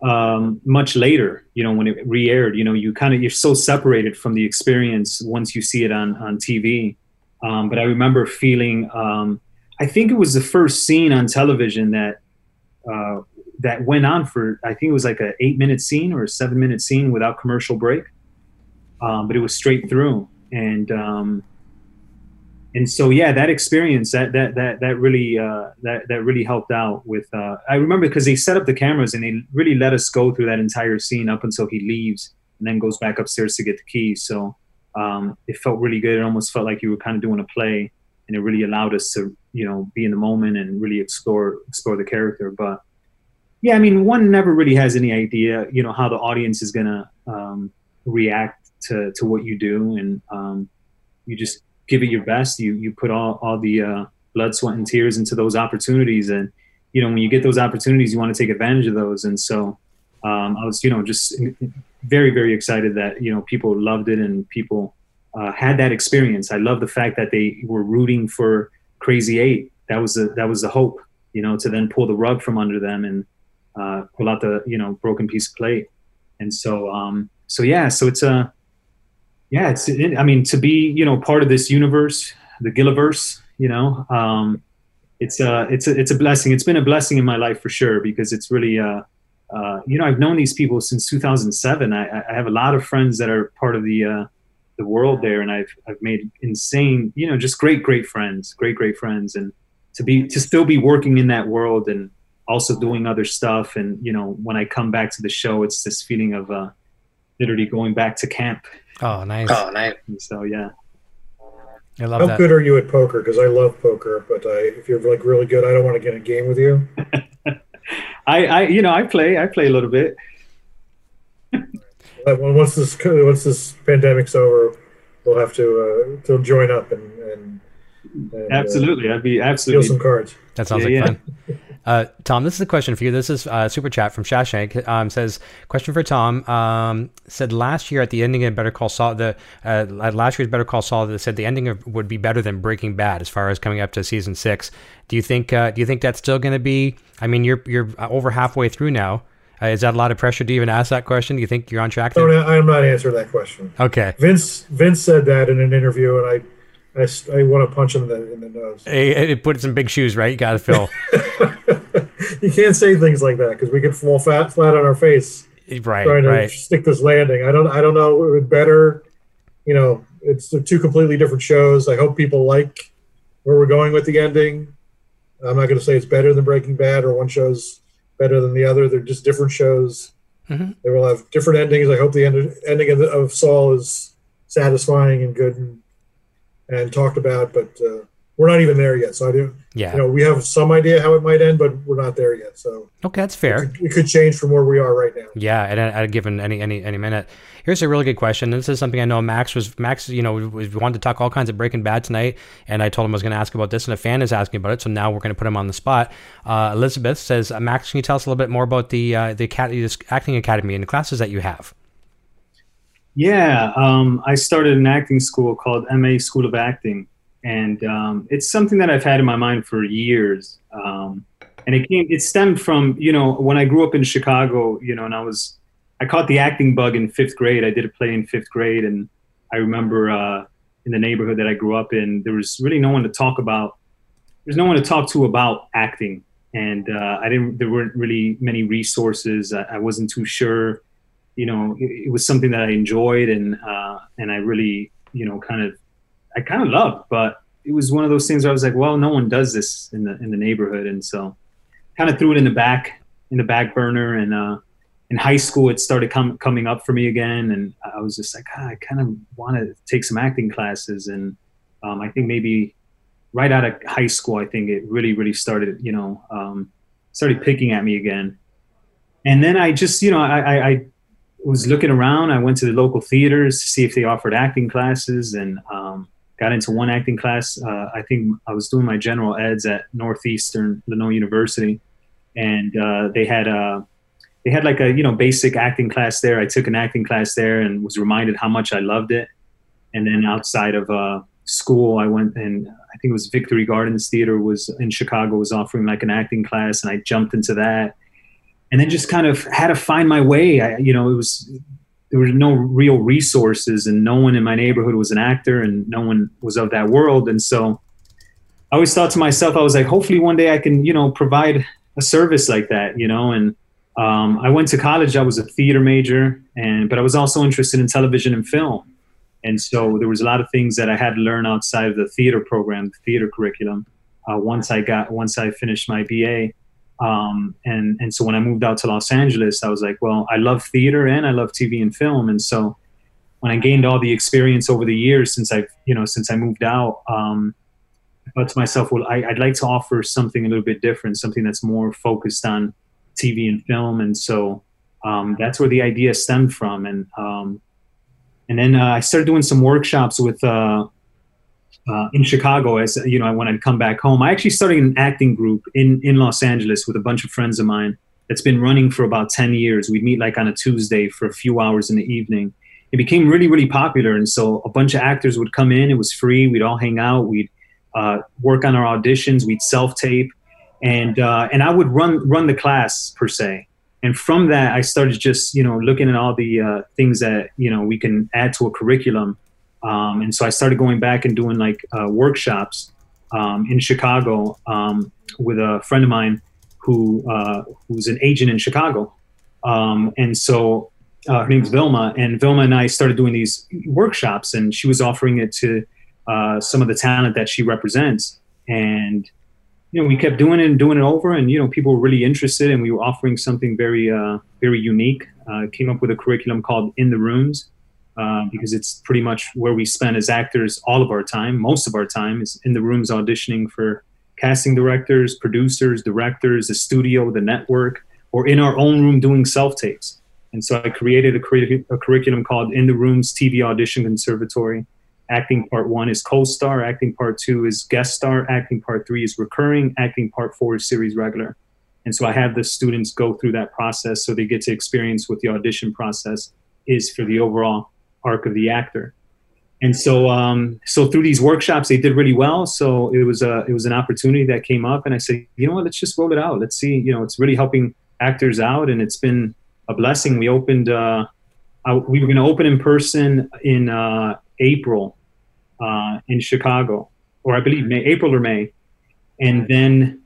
um, much later, you know, when it re-aired, you know, you kind of you're so separated from the experience once you see it on on TV. Um, but I remember feeling, um, I think it was the first scene on television that uh, that went on for I think it was like a eight minute scene or a seven minute scene without commercial break, um, but it was straight through. And. Um, and so yeah that experience that that that that really uh, that that really helped out with uh, i remember because they set up the cameras and they really let us go through that entire scene up until he leaves and then goes back upstairs to get the keys. So um, it felt really good. It almost felt like you were kind of doing a play and it really allowed us to you know be in the moment and really explore explore the character. But yeah i mean one never really has any idea you know how the audience is gonna um, react to to what you do and um, you just give it your best. You you put all all the uh, blood, sweat, and tears into those opportunities, and you know when you get those opportunities, you want to take advantage of those. And so um, I was you know just very very excited that you know people loved it and people uh, had that experience. I love the fact that they were rooting for Crazy Eight. That was the that was the hope, you know, to then pull the rug from under them and uh, pull out the you know broken piece of plate. And so um, so yeah, so it's a yeah, it's. It, I mean, to be you know part of this universe, the Gilliverse, you know, um, it's a it's a it's a blessing. It's been a blessing in my life for sure because it's really uh, uh, you know I've known these people since 2007. I, I have a lot of friends that are part of the uh, the world there, and I've I've made insane you know just great great friends, great great friends, and to be to still be working in that world and also doing other stuff, and you know when I come back to the show, it's this feeling of uh, literally going back to camp. oh nice Oh, nice. And so yeah. i love How that good are you at poker? Because I love poker, but I, if you're like really good, I don't want to get in a game with you. I, I, you know, I play, I play a little bit. But once this once this pandemic's over, we'll have to uh, to join up and, and, and uh, Absolutely, I'd be steal absolutely. some cards. That sounds Yeah, like yeah. fun. Uh, Tom, this is a question for you. This is uh, super chat from Shashank. Um, says question for Tom. Um, said last year at the ending of Better Call Saul, the uh, last year's Better Call Saul, that said the ending of, would be better than Breaking Bad as far as coming up to season six. Do you think? Uh, do you think that's still going to be? I mean, you're you're uh, over halfway through now. Uh, is that a lot of pressure to even ask that question? Do you think you're on track? There? I'm not answering that question. Okay. Vince Vince said that in an interview, and I I want to punch him in the in the nose. It, it put some big shoes, right? You got to fill. You can't say things like that because we could fall fat flat on our face right. trying to Right. stick this landing. I don't I don't know. It would better, you know. It's two completely different shows. I hope people like where we're going with the ending. I'm not going to say it's better than Breaking Bad or one show's better than the other. They're just different shows. Mhm. They will have different endings. I hope the end, ending of, the, of Saul is satisfying and good and, and talked about, but uh, we're not even there yet. So I do, Yeah. you know, we have some idea how it might end, but we're not there yet. So Okay, that's fair. it could change from where we are right now. Yeah, and at a given any any any minute. Here's a really good question. This is something I know Max was Max. You know, we wanted to talk all kinds of Breaking Bad tonight, and I told him I was going to ask about this, and a fan is asking about it. So now we're going to put him on the spot. Uh, Elizabeth says, uh, Max, can you tell us a little bit more about the uh, the acad- this acting academy and the classes that you have? Yeah, um, I started an acting school called MA School of Acting, and um, it's something that I've had in my mind for years. Um, and it came, it stemmed from you know when I grew up in Chicago, you know, and I was, I caught the acting bug in fifth grade. I did a play in fifth grade, and I remember uh, in the neighborhood that I grew up in, there was really no one to talk about. There's no one to talk to about acting, and uh, I didn't. There weren't really many resources. I, I wasn't too sure you know, it, it was something that I enjoyed and uh, and I really, you know, kind of, I kind of loved. But it was one of those things where I was like, well, no one does this in the in the neighborhood, and so kind of threw it in the back in the back burner. And uh, in high school, it started com- coming up for me again, and I was just like, ah, I kind of want to take some acting classes, and um, I think maybe right out of high school, I think it really, really started, you know, um, started picking at me again. And then I just, you know, I, I, I was looking around. I went to the local theaters to see if they offered acting classes, and um, got into one acting class. Uh, I think I was doing my general eds at Northeastern Illinois University, and uh, they had a they had like a you know basic acting class there. I took an acting class there and was reminded how much I loved it. And then outside of uh, school, I went and I think it was Victory Gardens Theater was in Chicago was offering like an acting class, and I jumped into that and then just kind of had to find my way. I, you know, it was there were no real resources, and no one in my neighborhood was an actor, and no one was of that world. And so, I always thought to myself, I was like, hopefully one day I can, you know, provide a service like that, you know. And um, I went to college. I was a theater major, and but I was also interested in television and film. And so there was a lot of things that I had to learn outside of the theater program, the theater curriculum. Uh, once I got, once I finished my BA, um, and and so when I moved out to Los Angeles, I was like, well, I love theater and I love TV and film, and so when I gained all the experience over the years since I've you know since I moved out, um, I thought to myself, well, I, I'd like to offer something a little bit different, something that's more focused on TV and film, and so um, that's where the idea stemmed from, and um, and then uh, I started doing some workshops with. Uh, uh, in Chicago, as you know, when I'd come back home, I actually started an acting group in in Los Angeles with a bunch of friends of mine. That's been running for about ten years. We'd meet like on a Tuesday for a few hours in the evening. It became really, really popular, and so a bunch of actors would come in. It was free. We'd all hang out. We'd uh, work on our auditions. We'd self tape, and uh, and I would run run the class per se. And from that, I started just you know looking at all the uh, things that you know we can add to a curriculum um, and so I started going back and doing like uh, workshops um, in Chicago um, with a friend of mine who uh, who's an agent in Chicago. Um, and so uh, her name's Vilma, and Vilma and I started doing these workshops, and she was offering it to uh, some of the talent that she represents. And you know, we kept doing it and doing it over, and you know, people were really interested, and we were offering something very, uh, very unique. Uh, came up with a curriculum called In the Rooms, uh, because it's pretty much where we spend as actors all of our time. Most of our time is in the rooms auditioning for casting directors, producers, directors, the studio, the network, or in our own room doing self tapes. And so I created a, curric- a curriculum called In the Rooms TV Audition Conservatory. Acting part one is co star, acting part two is guest star, acting part three is recurring, acting part four is series regular. And so I have the students go through that process so they get to experience what the audition process is for the overall arc of the actor. And so, um, so through these workshops, they did really well. So it was a, it was an opportunity that came up, and I said, you know what, let's just roll it out. Let's see, you know, it's really helping actors out, and it's been a blessing. We opened, uh, we were going to open in person in uh, April uh, in Chicago, or I believe May, April or May, and then,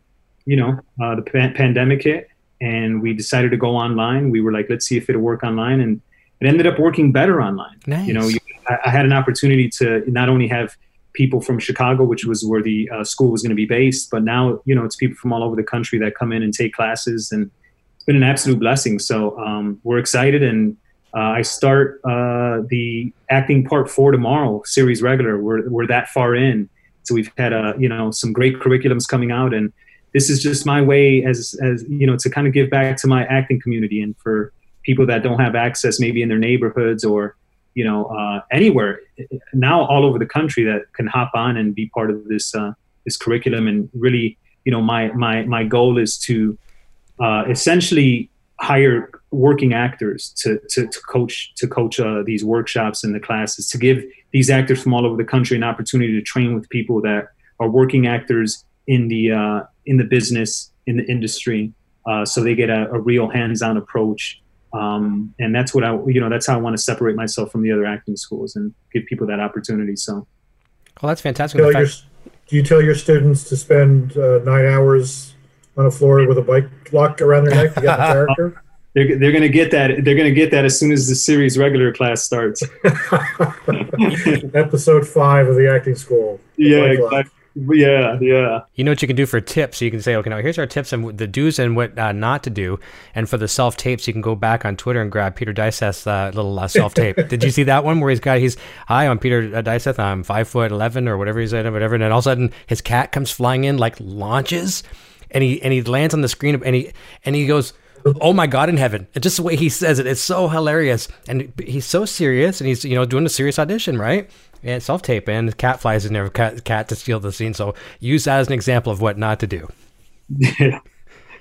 you know, uh, the pa- pandemic hit, and we decided to go online. We were like, let's see if it'll work online, and it ended up working better online. Nice. You know, you, I, I had an opportunity to not only have people from Chicago, which was where the uh, school was going to be based, but now you know it's people from all over the country that come in and take classes, and it's been an absolute blessing. So um, we're excited, and uh, I start uh, the acting part four tomorrow, series regular. We're we're that far in, so we've had a you know some great curriculums coming out, and this is just my way as as you know to kind of give back to my acting community and for people that don't have access maybe in their neighborhoods or you know uh, anywhere now all over the country that can hop on and be part of this uh, this curriculum. And really you know my my my goal is to uh, essentially hire working actors to to, to coach to coach uh, these workshops and the classes to give these actors from all over the country an opportunity to train with people that are working actors in the uh, in the business in the industry uh, so they get a, a real hands-on approach um, and that's what I, you know, that's how I want to separate myself from the other acting schools and give people that opportunity. So, well, that's fantastic. Tell your, do you tell your students to spend uh, nine hours on a floor with a bike lock around their neck to get the character? they're, they're going to get that. They're going to get that as soon as the series regular class starts. Episode five of the acting school. Yeah, exactly. Yeah, yeah. You know what you can do for tips? You can say, okay, now here's our tips and the do's and what uh, not to do. And for the self tapes, you can go back on Twitter and grab Peter Diseth's uh, little uh, self tape. Did you see that one where he's got he's hi, I'm Peter uh, Diseth. I'm five foot eleven or whatever he's at, or whatever. And then all of a sudden, his cat comes flying in, like launches, and he and he lands on the screen and he and he goes. Oh my God in heaven! And just the way he says it, it's so hilarious, and he's so serious, and he's you know doing a serious audition, right? And self tape, and cat flies in there, cat, cat to steal the scene. So use that as an example of what not to do. Yeah.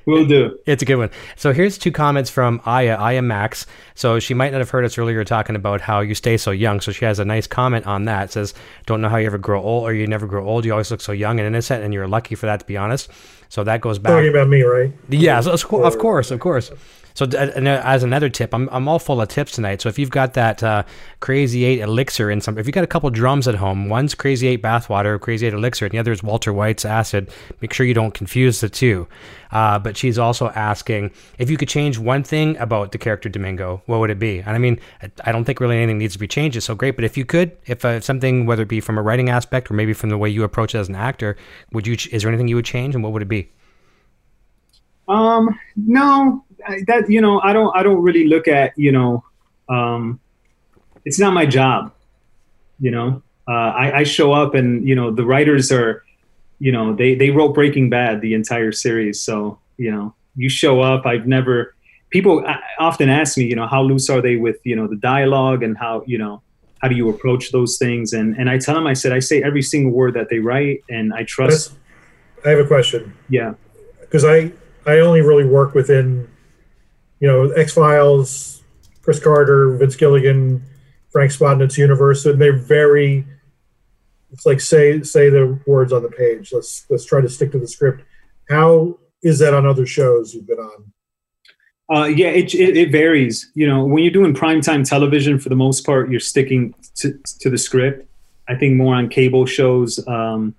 Will do. It's a good one. So here's two comments from Aya, Aya Max. So she might not have heard us earlier talking about how you stay so young. So she has a nice comment on that. It says, "Don't know how you ever grow old, or you never grow old. You always look so young and innocent, and you're lucky for that, to be honest." So that goes back. Talking about me, right? Yeah, so of course, of course. So as another tip, I'm, I'm all full of tips tonight. So if you've got that uh, Crazy Eight elixir in some, if you've got a couple drums at home, one's Crazy Eight bathwater, Crazy Eight elixir, and the other is Walter White's acid. Make sure you don't confuse the two. Uh, but she's also asking if you could change one thing about the character Domingo, what would it be? And I mean, I don't think really anything needs to be changed. It's so great. But if you could, if uh, something, whether it be from a writing aspect or maybe from the way you approach it as an actor, would you? Is there anything you would change, and what would it be? Um, no, that you know, I don't, I don't really look at you know, um, it's not my job. You know, uh, I, I show up and you know the writers are, you know, they they wrote Breaking Bad the entire series, so you know, you show up. I've never. People often ask me, you know, how loose are they with you know the dialogue and how you know how do you approach those things and and i tell them i said i say every single word that they write and i trust i have a question yeah because i I only really work within, you know, X Files, Chris Carter, Vince Gilligan, Frank Spotnitz universe, and they're very. It's like say say the words on the page. Let's let's try to stick to the script. How is that on other shows you've been on? Uh, yeah, it, it, it varies. You know, when you're doing primetime television, for the most part, you're sticking to, to the script. I think more on cable shows. Um,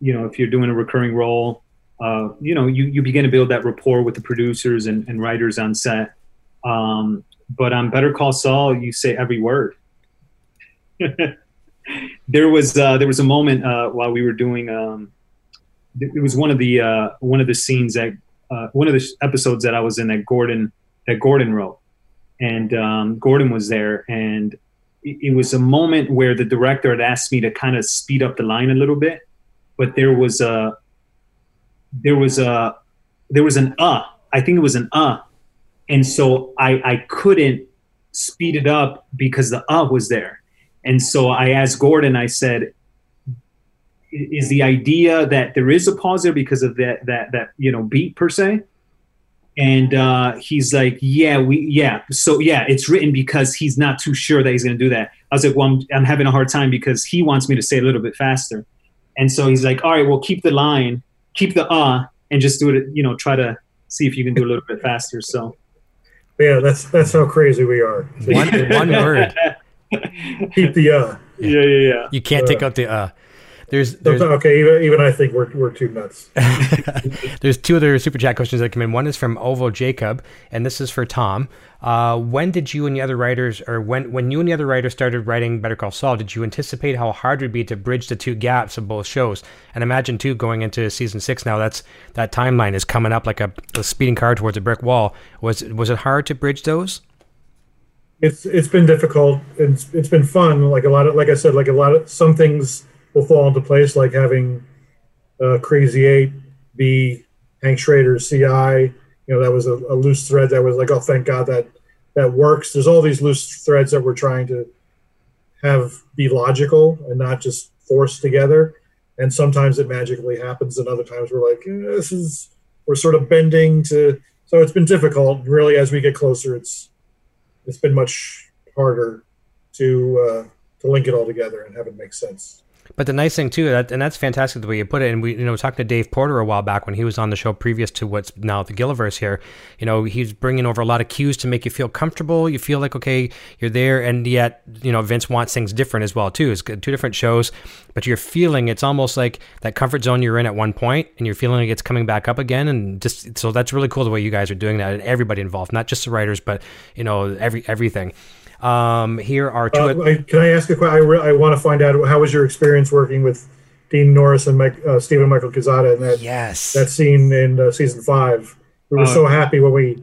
you know, if you're doing a recurring role, uh, you know, you, you begin to build that rapport with the producers and, and writers on set. Um, but on Better Call Saul, you say every word. there was uh, there was a moment uh, while we were doing. Um, it was one of the uh, one of the scenes that uh, one of the episodes that I was in that Gordon that Gordon wrote, and um, Gordon was there, and it, it was a moment where the director had asked me to kind of speed up the line a little bit, but there was a there was a there was an uh I think it was an uh and so I I couldn't speed it up because the uh was there, and so I asked Gordon. I said, "Is the idea that there is a pause there because of that that that you know beat per se?" And uh, he's like, "Yeah, we yeah, so yeah, it's written because he's not too sure that he's going to do that." I was like, "Well, I'm, I'm having a hard time because he wants me to say a little bit faster." And so he's like, "All right, well, keep the line, keep the uh, and just do it. You know, try to see if you can do a little bit faster." So Yeah, that's that's how crazy we are. One, one word. Keep the uh. yeah, yeah, yeah. You can't take out the uh. There's there's Okay, even, even I think we're we're too nuts. there's two other super chat questions that come in. One is from Ovo Jacob, and this is for Tom. Uh, when did you and the other writers, or when when you and the other writers started writing Better Call Saul, did you anticipate how hard it would be to bridge the two gaps of both shows? And imagine too, going into season six now, that's that timeline is coming up like a, a speeding car towards a brick wall. Was was it hard to bridge those? it's it's been difficult. It's it's been fun. Like a lot of like I said, like a lot of some things will fall into place, like having uh, Crazy Eight be Hank Schrader's CI. You know, that was a, a loose thread that was like, oh, thank God that that works. There's all these loose threads that we're trying to have be logical and not just forced together. And sometimes it magically happens, and other times we're like, eh, this is we're sort of bending to. So it's been difficult. Really, as we get closer, it's it's been much harder to uh, to link it all together and have it make sense. But the nice thing too, that, and that's fantastic the way you put it. And we, you know, talking to Dave Porter a while back when he was on the show previous to what's now the Gilliverse here. You know, he's bringing over a lot of cues to make you feel comfortable. You feel like okay, you're there, and yet you know Vince wants things different as well too. It's two different shows, but you're feeling it's almost like that comfort zone you're in at one point, and you're feeling like it's coming back up again. And just so that's really cool the way you guys are doing that, and everybody involved, not just the writers, but you know every everything. Um, here are two. Uh, I, can I ask a question? I, re- I want to find out how was your experience working with Dean Norris and Mike, uh, Steven Michael Quezada in that yes, that scene in uh, season five. We were Uh, so happy when we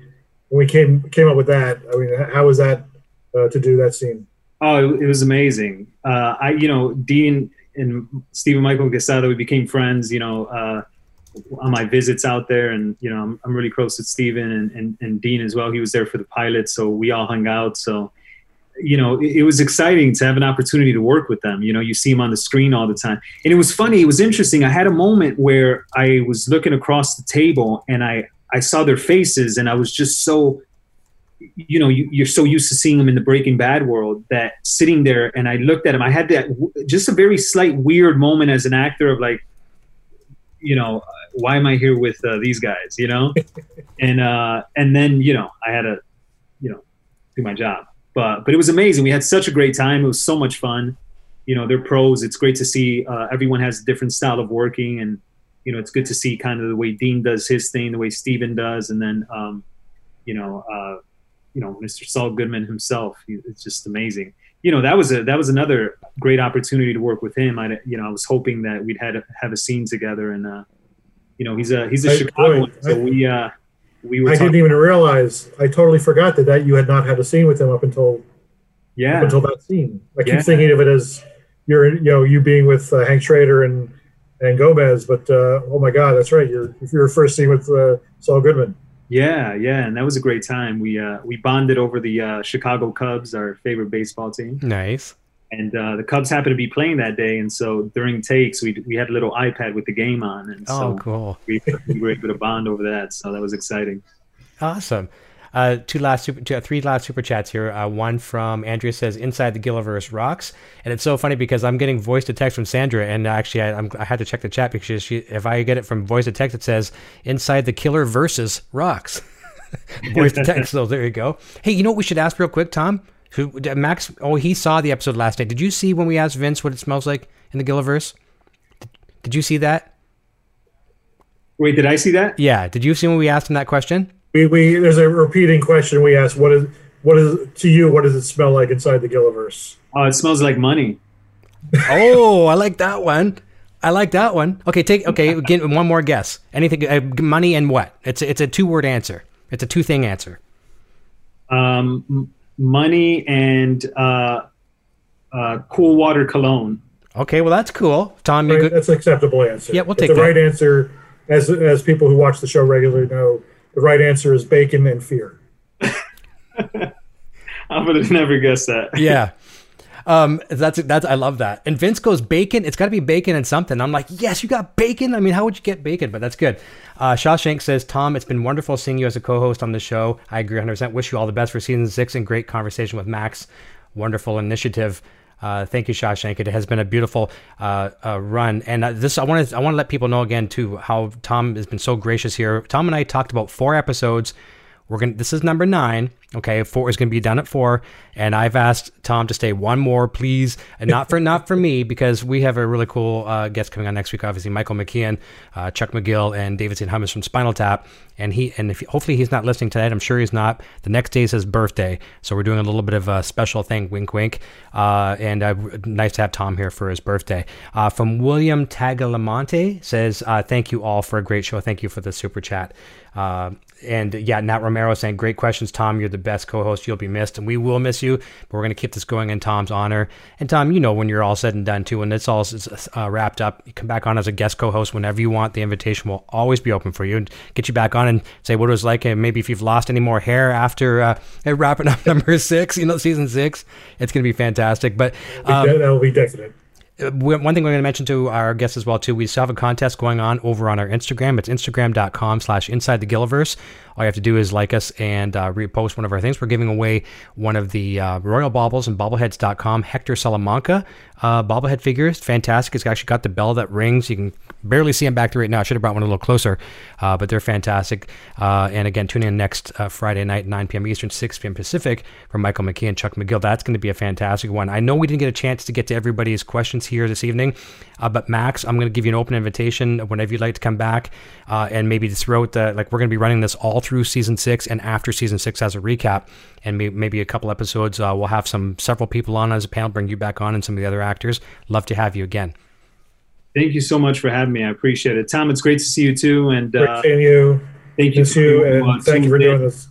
when we came came up with that. I mean, how was that uh, to do that scene? Oh, it, it was amazing. Uh, I, you know, Dean and Steven Michael Quezada, we became friends. You know, uh, on my visits out there, and you know, I'm, I'm really close with Steven and, and and Dean as well. He was there for the pilot, so we all hung out. So, you know, it, it was exciting to have an opportunity to work with them. You know, you see them on the screen all the time, and it was funny. It was interesting. I had a moment where I was looking across the table, and I I saw their faces, and I was just so you know, you, you're so used to seeing them in the Breaking Bad world that sitting there and I looked at him, I had that w- just a very slight weird moment as an actor of like, you know, why am I here with uh, these guys, you know? and uh, and then you know, I had to, you know, do my job. But but it was amazing. We had such a great time. It was so much fun. You know, they're pros. It's great to see uh, everyone has a different style of working, and you know, it's good to see kind of the way Dean does his thing, the way Steven does, and then um, you know. Uh, you know Mr. Saul Goodman himself. It's just amazing. You know that was a that was another great opportunity to work with him. I you know I was hoping that we'd had a, have a scene together, and uh, you know he's a he's a Chicagoan, so we uh, we were I talking, didn't even realize. I totally forgot that that you had not had a scene with him up until up yeah until that scene. I keep Yeah. thinking of it as you're you know you being with uh, Hank Schrader and and Gomez, but uh, oh my God, that's right. You're your first scene with uh, Saul Goodman. yeah yeah, and that was a great time. We uh, we bonded over the uh, Chicago Cubs, our favorite baseball team, nice. And uh, the Cubs happened to be playing that day, and so during takes we we had a little iPad with the game on, and Oh, so cool. we, we were able to bond over that. So that was exciting. Awesome. Uh, two last super, two, three last super chats here. Uh, one from Andrea says, "Inside the Gilliverse rocks," and it's so funny because I'm getting voice to text from Sandra, and actually I, I'm, I had to check the chat because she, if I get it from voice to text, it says, "Inside the Killer versus rocks." voice to text. So there you go. Hey, you know what we should ask real quick, Tom? Who, Max? Oh, he saw the episode last night. Did you see when we asked Vince what it smells like in the Gilliverse? Did, did you see that? Wait, did I see that? Yeah. Did you see when we asked him that question? We, we there's a repeating question we ask. What is what is to you? What does it smell like inside the Gilliverse? Oh, it smells like money. oh, I like that one. I like that one. Okay, take okay. Get one more guess. Anything? Uh, money and what? It's a, it's a two word answer. It's a two thing answer. Um, m- money and uh, uh, cool water cologne. Okay, well that's cool, Tom. Right, that's an acceptable answer. Yeah, we'll take the that. right answer. As as people who watch the show regularly know, the right answer is bacon and fear. I would have never guessed that. Yeah. Um, that's that's I love that. And Vince goes bacon. It's got to be bacon and something. I'm like, yes, you got bacon. I mean, how would you get bacon? But that's good. Uh, Shawshank says, Tom, it's been wonderful seeing you as a co-host on the show. I agree 100. percent Wish you all the best for season six and great conversation with Max. Wonderful initiative. Uh, thank you, Shawshank. It has been a beautiful uh, uh, run, and uh, this I want to I want to let people know again too how Tom has been so gracious here. Tom and I talked about four episodes we're gonna. This is number nine. Okay, four is gonna be done at four, and I've asked Tom to stay one more, please, and not for not for me because we have a really cool uh, guest coming on next week. Obviously, Michael McKean, uh, Chuck McGill, and David St. Hubbins from Spinal Tap, and he and if hopefully he's not listening tonight. I'm sure he's not. The next day is his birthday, so we're doing a little bit of a special thing. Wink, wink. Uh, and nice to have Tom here for his birthday. Uh, from William Tagalamonte says, uh, "Thank you all for a great show. Thank you for the super chat." Uh, and yeah, Nat Romero saying, Great questions, Tom. You're the best co host. You'll be missed, and we will miss you. But we're going to keep this going in Tom's honor. And Tom, you know, when you're all said and done, too, when it's all uh, wrapped up, you come back on as a guest co host whenever you want. The invitation will always be open for you and get you back on and say what it was like. And maybe if you've lost any more hair after uh, wrapping up number six, you know, season six, it's going to be fantastic. But um, that will be definite one thing we're going to mention to our guests as well too we still have a contest going on over on our instagram. It's instagram.com slash inside the gilliverse all you have to do is like us and uh, repost one of our things. We're giving away one of the uh, royal baubles and bobbleheads.com hector salamanca uh, bobblehead figures fantastic. It's actually got the bell that rings. You can barely see them back there right now. I should have brought one a little closer uh, but they're fantastic. Uh, and again tune in next uh, friday night 9 p.m eastern 6 p.m pacific for michael mckean and chuck mcgill. That's going to be a fantastic one. I know we didn't get a chance to get to everybody's questions here this evening. Uh, but Max, I'm going to give you an open invitation whenever you'd like to come back, uh, and maybe throughout the like we're going to be running this all through season six and after season six as a recap, and maybe, maybe a couple episodes. Uh, we'll have some several people on as a panel, bring you back on, and some of the other actors. Love to have you again. Thank you so much for having me. I appreciate it, Tom. It's great to see you too, and uh, seeing you. Thank you, you and thank you for doing this.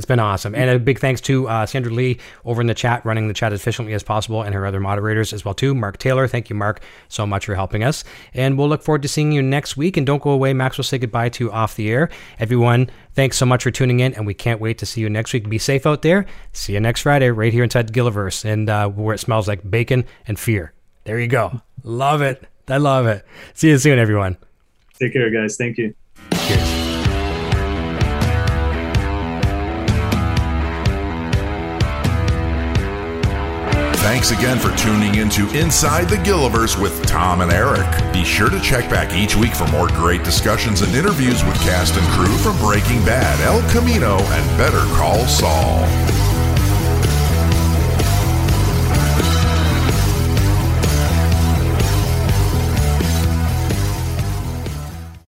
It's been awesome. And a big thanks to uh, Sandra Lee over in the chat, running the chat as efficiently as possible, and her other moderators as well, too. Mark Taylor, thank you, Mark, so much for helping us. And we'll look forward to seeing you next week. And don't go away. Max will say goodbye to Off the Air. Everyone, thanks so much for tuning in, and we can't wait to see you next week. Be safe out there. See you next Friday right here inside the Gilliverse, and uh, where it smells like bacon and fear. There you go. Love it. I love it. See you soon, everyone. Take care, guys. Thank you. Thanks again for tuning into Inside the Gilliverse with Tom and Eric. Be sure to check back each week for more great discussions and interviews with cast and crew from Breaking Bad, El Camino, and Better Call Saul.